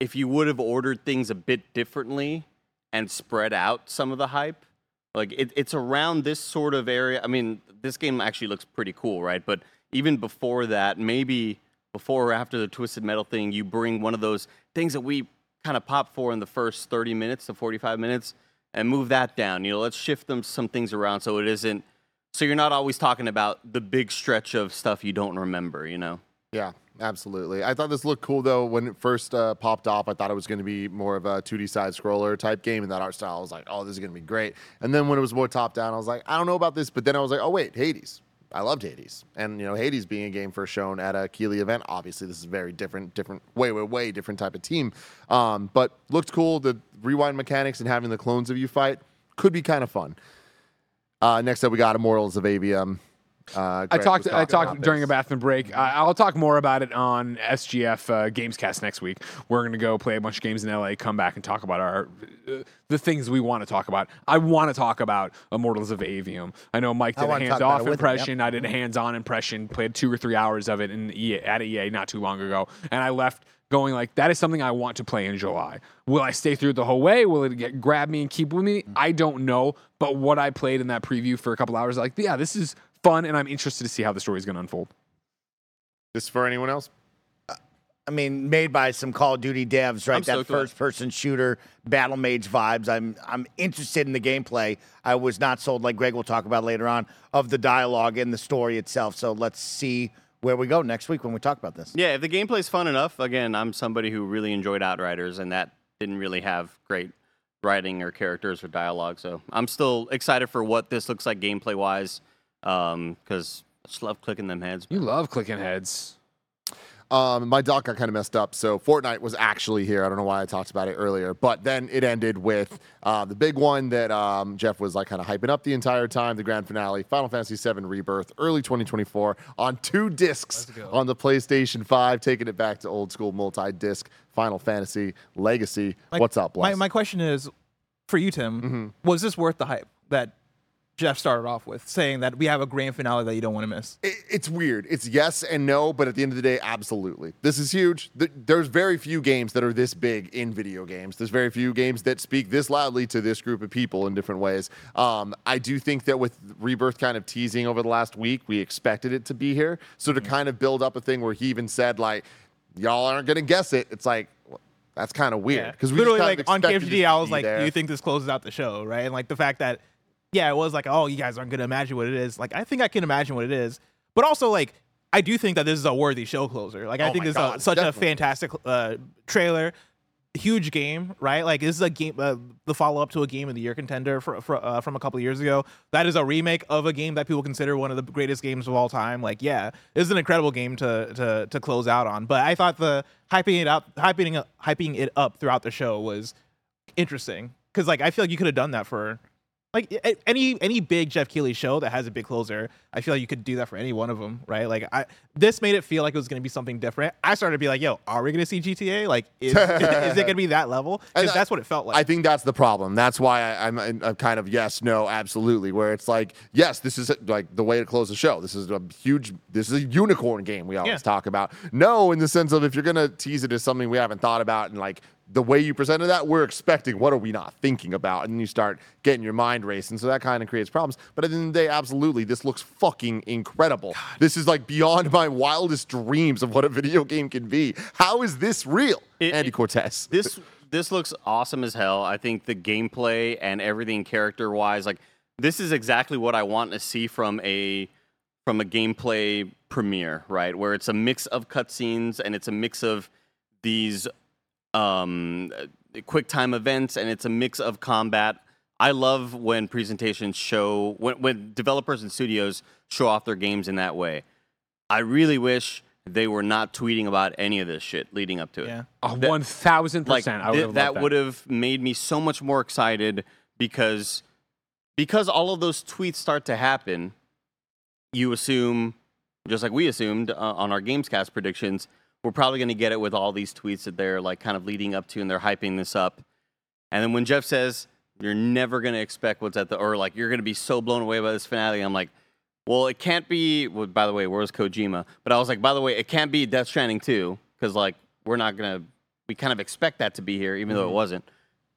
if you would have ordered things a bit differently and spread out some of the hype, like it, it's around this sort of area. I mean, this game actually looks pretty cool, right? But even before that, maybe before or after the Twisted Metal thing, you bring one of those things that we kind of pop for in the first 30 minutes to 45 minutes and move that down. You know, let's shift them some things around so it isn't so you're not always talking about the big stretch of stuff you don't remember, you know. Yeah, absolutely. I thought this looked cool though when it first uh, popped off. I thought it was going to be more of a 2D side scroller type game, and that art style I was like, oh, this is going to be great. And then when it was more top down, I was like, I don't know about this. But then I was like, oh wait, Hades. I loved Hades, and you know Hades being a game first shown at a Keighley event. Obviously, this is very different, different, way, way, way different type of team. Um, but looked cool. The rewind mechanics and having the clones of you fight could be kind of fun. Uh, next up, we got Immortals of Aveum. Uh, I talked. I talked during a bathroom break. I I'll talk more about it on SGF uh, Gamescast next week. We're gonna go play a bunch of games in LA, come back and talk about our uh, the things we want to talk about. I want to talk about Immortals of Aveum. I know Mike did a talk about hands-off with him, yep. impression. I did a hands-on impression. Played two or three hours of it in EA, at EA not too long ago, and I left going like that is something I want to play in July. Will I stay through the whole way? Will it get grab me and keep with me? I don't know. But what I played in that preview for a couple hours, like yeah, this is fun, and I'm interested to see how the story is going to unfold. This for anyone else? I mean, made by some Call of Duty devs, right? I'm that stoked with it. first-person shooter, battle mage vibes. I'm I'm interested in the gameplay. I was not sold, like Greg will talk about later on, of the dialogue and the story itself. So let's see where we go next week when we talk about this. Yeah, if the gameplay's fun enough, again, I'm somebody who really enjoyed Outriders, and that didn't really have great writing or characters or dialogue. So I'm still excited for what this looks like gameplay wise, because I just love clicking them heads. You love clicking heads. Um, my doc got kind of messed up, so Fortnite was actually here. I don't know why I talked about it earlier, but then it ended with uh, the big one that um, Jeff was like kind of hyping up the entire time, the grand finale, Final Fantasy VII Rebirth, early 2024, on two discs on the PlayStation 5, taking it back to old school multi-disc Final Fantasy Legacy. Like, What's up, My, my question is for you, Tim. Mm-hmm. Was this worth the hype that Jeff started off with, saying that we have a grand finale that you don't want to miss? it, it's weird. It's yes and no, but at the end of the day, absolutely. This is huge. Th- There's very few games that are this big in video games. There's very few games that speak this loudly to this group of people in different ways. Um, I do think that with Rebirth kind of teasing over the last week, we expected it to be here. So to kind of build up a thing where he even said like, "Y'all aren't gonna guess it," it's like. that's kind of weird because we literally like of on KFGD, I was like, there. "Do you think this closes out the show?" Right, and like the fact that, yeah, it was like, "Oh, you guys aren't gonna imagine what it is." Like, I think I can imagine what it is, but also like, I do think that this is a worthy show closer. Like, I Oh think this is a, such definitely. a fantastic uh, trailer, huge game, right? Like, this is a game, uh, the follow up to a game of the year contender for, for, uh, from a couple of years ago. That is a remake of a game that people consider one of the greatest games of all time. Like, yeah, this is an incredible game to to to close out on. But I thought the hyping it up, hyping it, hyping it up throughout the show was interesting because like I feel like you could have done that for like any any big Jeff Keighley show that has a big closer. I feel like you could do that for any one of them, right? Like I this made it feel like it was going to be something different. I started to be like, yo, are we going to see GTA? Like, is, is it going to be that level? Because that's what it felt like. I think that's the problem. That's why I, I'm, I'm kind of yes, no, absolutely. Where it's like, yes, this is like the way to close the show. This is a huge, this is a unicorn game we always Yeah. talk about. No, in the sense of if you're gonna tease it as something we haven't thought about and like the way you presented that, we're expecting. What are we not thinking about? And you start getting your mind racing. So that kind of creates problems. But at the end of the day, absolutely, this looks fucking incredible. This is like beyond my wildest dreams of what a video game can be. How is this real, It- Andy Cortez? this this looks awesome as hell. I think the gameplay and everything character wise, like this is exactly what I want to see from a from a gameplay premiere, right? Where it's a mix of cutscenes and it's a mix of these um, quick time events and it's a mix of combat. I love when presentations show when when developers and studios show off their games in that way. I really wish they were not tweeting about any of this shit leading up to it yeah. A That- one thousand percent. I would th- have that that. would have made me so much more excited because because all of those tweets start to happen, you assume, just like we assumed uh, on our Gamescast predictions, we're probably going to get it with all these tweets that they're like kind of leading up to and they're hyping this up. And then when Jeff says, you're never going to expect what's at the, or like you're going to be so blown away by this finale, I'm like, well, it can't be, well, by the way, where's Kojima? But I was like, by the way, it can't be Death Stranding 2, because like we're not going to, we kind of expect that to be here, even though it mm-hmm. wasn't.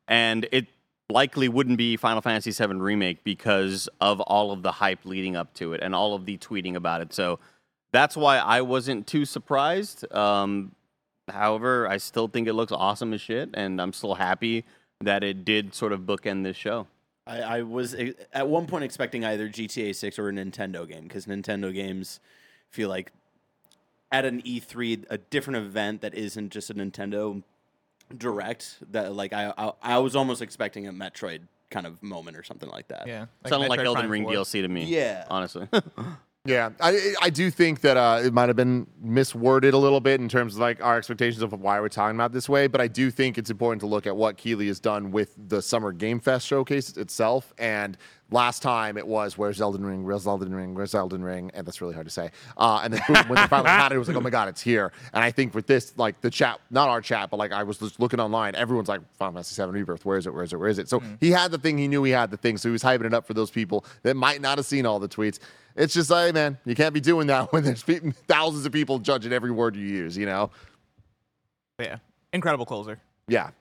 And it likely wouldn't be Final Fantasy VII Remake because of all of the hype leading up to it and all of the tweeting about it. So that's why I wasn't too surprised. Um, however, I still think it looks awesome as shit, and I'm still happy that it did sort of bookend this show. I, I was e- at one point expecting either GTA 6 or a Nintendo game because Nintendo games feel like at an E3, a different event that isn't just a Nintendo direct. That like I I, I was almost expecting a Metroid kind of moment or something like that. Yeah. Sounded like Metroid Elden Prime Ring 4. DLC to me. Yeah. honestly. Yeah, I I do think that uh, it might have been misworded a little bit in terms of like our expectations of why we're talking about this way. But I do think it's important to look at what Keighley has done with the Summer Game Fest showcase itself. And last time it was where's Elden Ring, where's Elden Ring, where's Elden Ring, and that's really hard to say. Uh, and then boom, when they finally had it, it was like oh my god, it's here. And I think with this, like the chat, not our chat, but like I was just looking online, everyone's like Final Fantasy VII Rebirth, where is it, where is it, where is it? So he had the thing, he knew he had the thing, so he was hyping it up for those people that might not have seen all the tweets. It's just like, man, you can't be doing that when there's pe- thousands of people judging every word you use, you know? Yeah. Incredible closer. Yeah.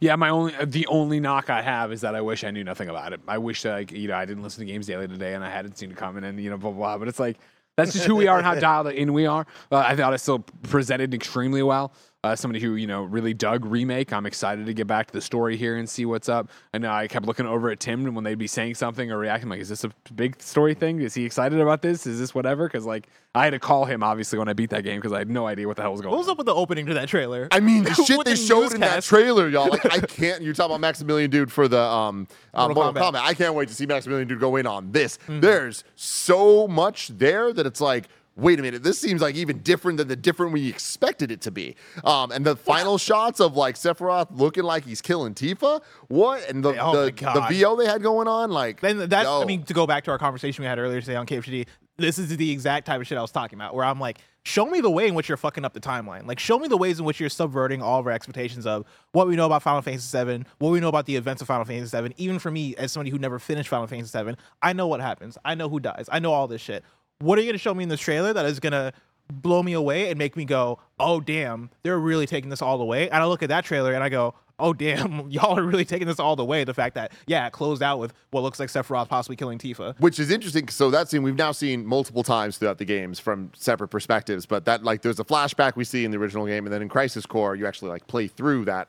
Yeah, my only the only knock I have is that I wish I knew nothing about it. I wish that like you know I didn't listen to Games Daily today and I hadn't seen it coming and you know blah blah. blah. But it's like that's just who we are and how dialed in we are. Uh, I thought it still presented extremely well. Uh, somebody who you know really dug remake. I'm excited to get back to the story here and see what's up. I know I kept looking over at Tim when they'd be saying something or reacting. Like, is this a big story thing? Is he excited about this? Is this whatever? Because like I had to call him obviously when I beat that game because I had no idea what the hell was going on. What was on. up with the opening to that trailer? I mean, the shit they the showed in that trailer, y'all. Like, I can't. You're talking about Maximilian Dood for the um, uh, Mortal Mortal, Kombat. Kombat. I can't wait to see Maximilian Dood go in on this. There's so much there that it's like, wait a minute, this seems like even different than the different we expected it to be. Um, and the final shots of like Sephiroth looking like he's killing Tifa. What? And the Oh the, the VO they had going on, like Then that's yo. I mean to go back to our conversation we had earlier today on KFGD. This is the exact type of shit I was talking about. Where I'm like, show me the way in which you're fucking up the timeline. Like, show me the ways in which you're subverting all of our expectations of what we know about Final Fantasy VII, what we know about the events of Final Fantasy VII. Even for me, as somebody who never finished Final Fantasy VII, I know what happens. I know who dies. I know all this shit. What are you gonna show me in this trailer that is gonna blow me away and make me go, oh damn, they're really taking this all the way? And I look at that trailer and I go, oh damn, y'all are really taking this all the way. The fact that yeah, it closed out with what looks like Sephiroth possibly killing Tifa. which is interesting. So that scene we've now seen multiple times throughout the games from separate perspectives. But that like there's a flashback we see in the original game, and then in Crisis Core you actually like play through that.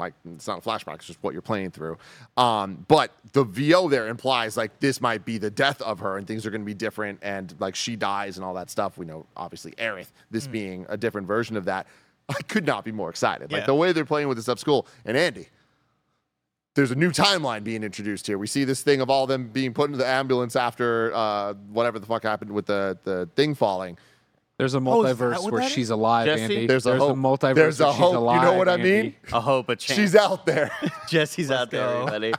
Like it's not a flashback; it's just what you're playing through. Um, but the VO there implies like this might be the death of her, and things are going to be different, and like she dies and all that stuff. We know obviously Aerith, this being a different version of that. I could not be more excited. Like Yeah. the way they're playing with this up school, and Andy there's a new timeline being introduced here. We see this thing of all them being put into the ambulance after uh, whatever the fuck happened with the, the thing falling. There's a Oh, is that multiverse what where she's alive, Jesse? Andy. There's a hope. multiverse There's a where she's hope. You know what I Andy. mean? A hope, a chance. She's out there. Jesse's out there, go. everybody.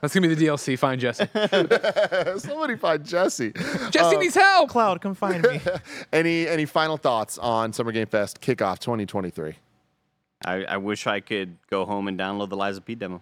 That's gonna be the DLC. Find Jesse. Somebody find Jesse. Jesse uh, needs help. Cloud, come find me. Any any final thoughts on Summer Game Fest kickoff 2023? I, I wish I could go home and download the Lies of P demo.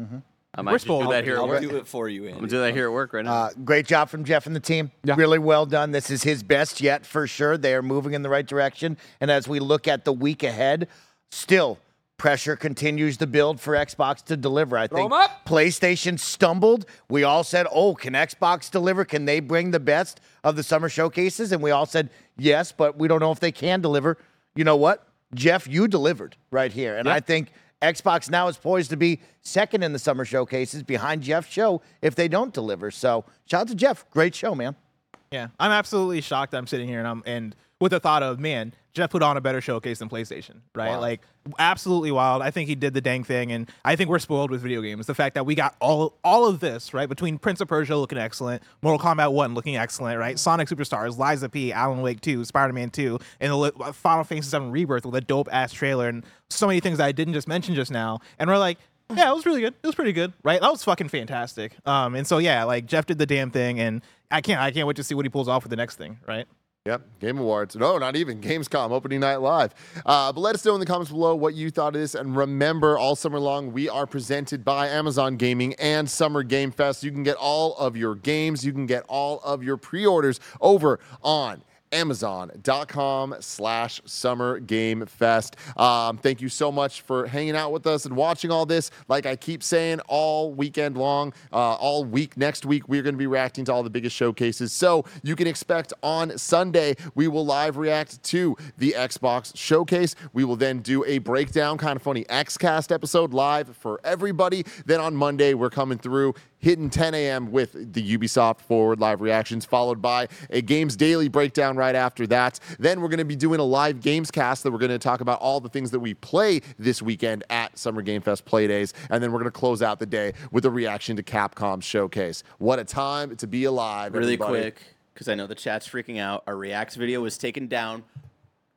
Mm-hmm. I might We're just do that here I'll work. do it for you, I'm gonna do that here at work right now. Uh, great job from Jeff and the team. Yeah. Really well done. This is his best yet for sure. They are moving in the right direction. And as we look at the week ahead, still pressure continues to build for Xbox to deliver. I think 'em up. PlayStation stumbled. We all said, "Oh, can Xbox deliver? Can they bring the best of the summer showcases?" And we all said, "Yes," but we don't know if they can deliver. You know what? Jeff, you delivered right here. And I think Xbox now is poised to be second in the summer showcases behind Jeff's show if they don't deliver. So shout out to Jeff. Great show, man. Yeah, I'm absolutely shocked. I'm sitting here and I'm and with the thought of man, Jeff put on a better showcase than PlayStation, right? Like absolutely wild. I think he did the dang thing, and I think we're spoiled with video games. The fact that we got all all of this right between Prince of Persia looking excellent, Mortal Kombat One looking excellent, right? Sonic Superstars, Lies of P, Alan Wake Two, Spider Man Two, and the Final Fantasy VII Rebirth with a dope ass trailer and so many things I didn't just mention just now. And we're like, Yeah, it was really good. It was pretty good, right? That was fucking fantastic. Um, and so yeah, like Jeff did the damn thing, and I can't, I can't wait to see what he pulls off with the next thing, right? Yep, Game Awards. No, not even Gamescom opening night live. Uh, but let us know in the comments below what you thought of this. And remember, all summer long, we are presented by Amazon Gaming and Summer Game Fest. You can get all of your games, you can get all of your pre-orders over on amazon.com slash summer game fest. Um, thank you so much for hanging out with us and watching all this. Like i keep saying all weekend long uh, all week next week we're going to be reacting to all the biggest showcases. So you can expect on sunday we will live react to the xbox showcase. We will then do a breakdown kind of funny xcast episode live for everybody. Then on monday we're coming through hitting 10 a.m. with the Ubisoft Forward live reactions, followed by a Games Daily breakdown right after that. Then we're going to be doing a live games cast that we're going to talk about all the things that we play this weekend at Summer Game Fest Play Days. And then we're going to close out the day with a reaction to Capcom's showcase. What a time to be alive. Really everybody. quick, because I know the chat's freaking out. Our Reacts video was taken down.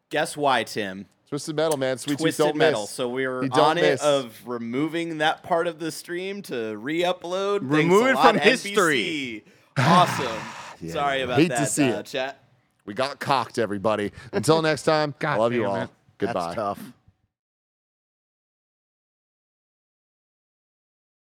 Guess why, Tim? Twisted Metal, man. Sweet Twisted don't Metal. miss. So we were on miss. it of removing that part of the stream to re-upload. Thanks Remove it lot, from history. NBC. Awesome. Sorry about hate that, to see uh, it. chat. We got cocked, everybody. Until next time, I God love you all. it. Goodbye. That's tough.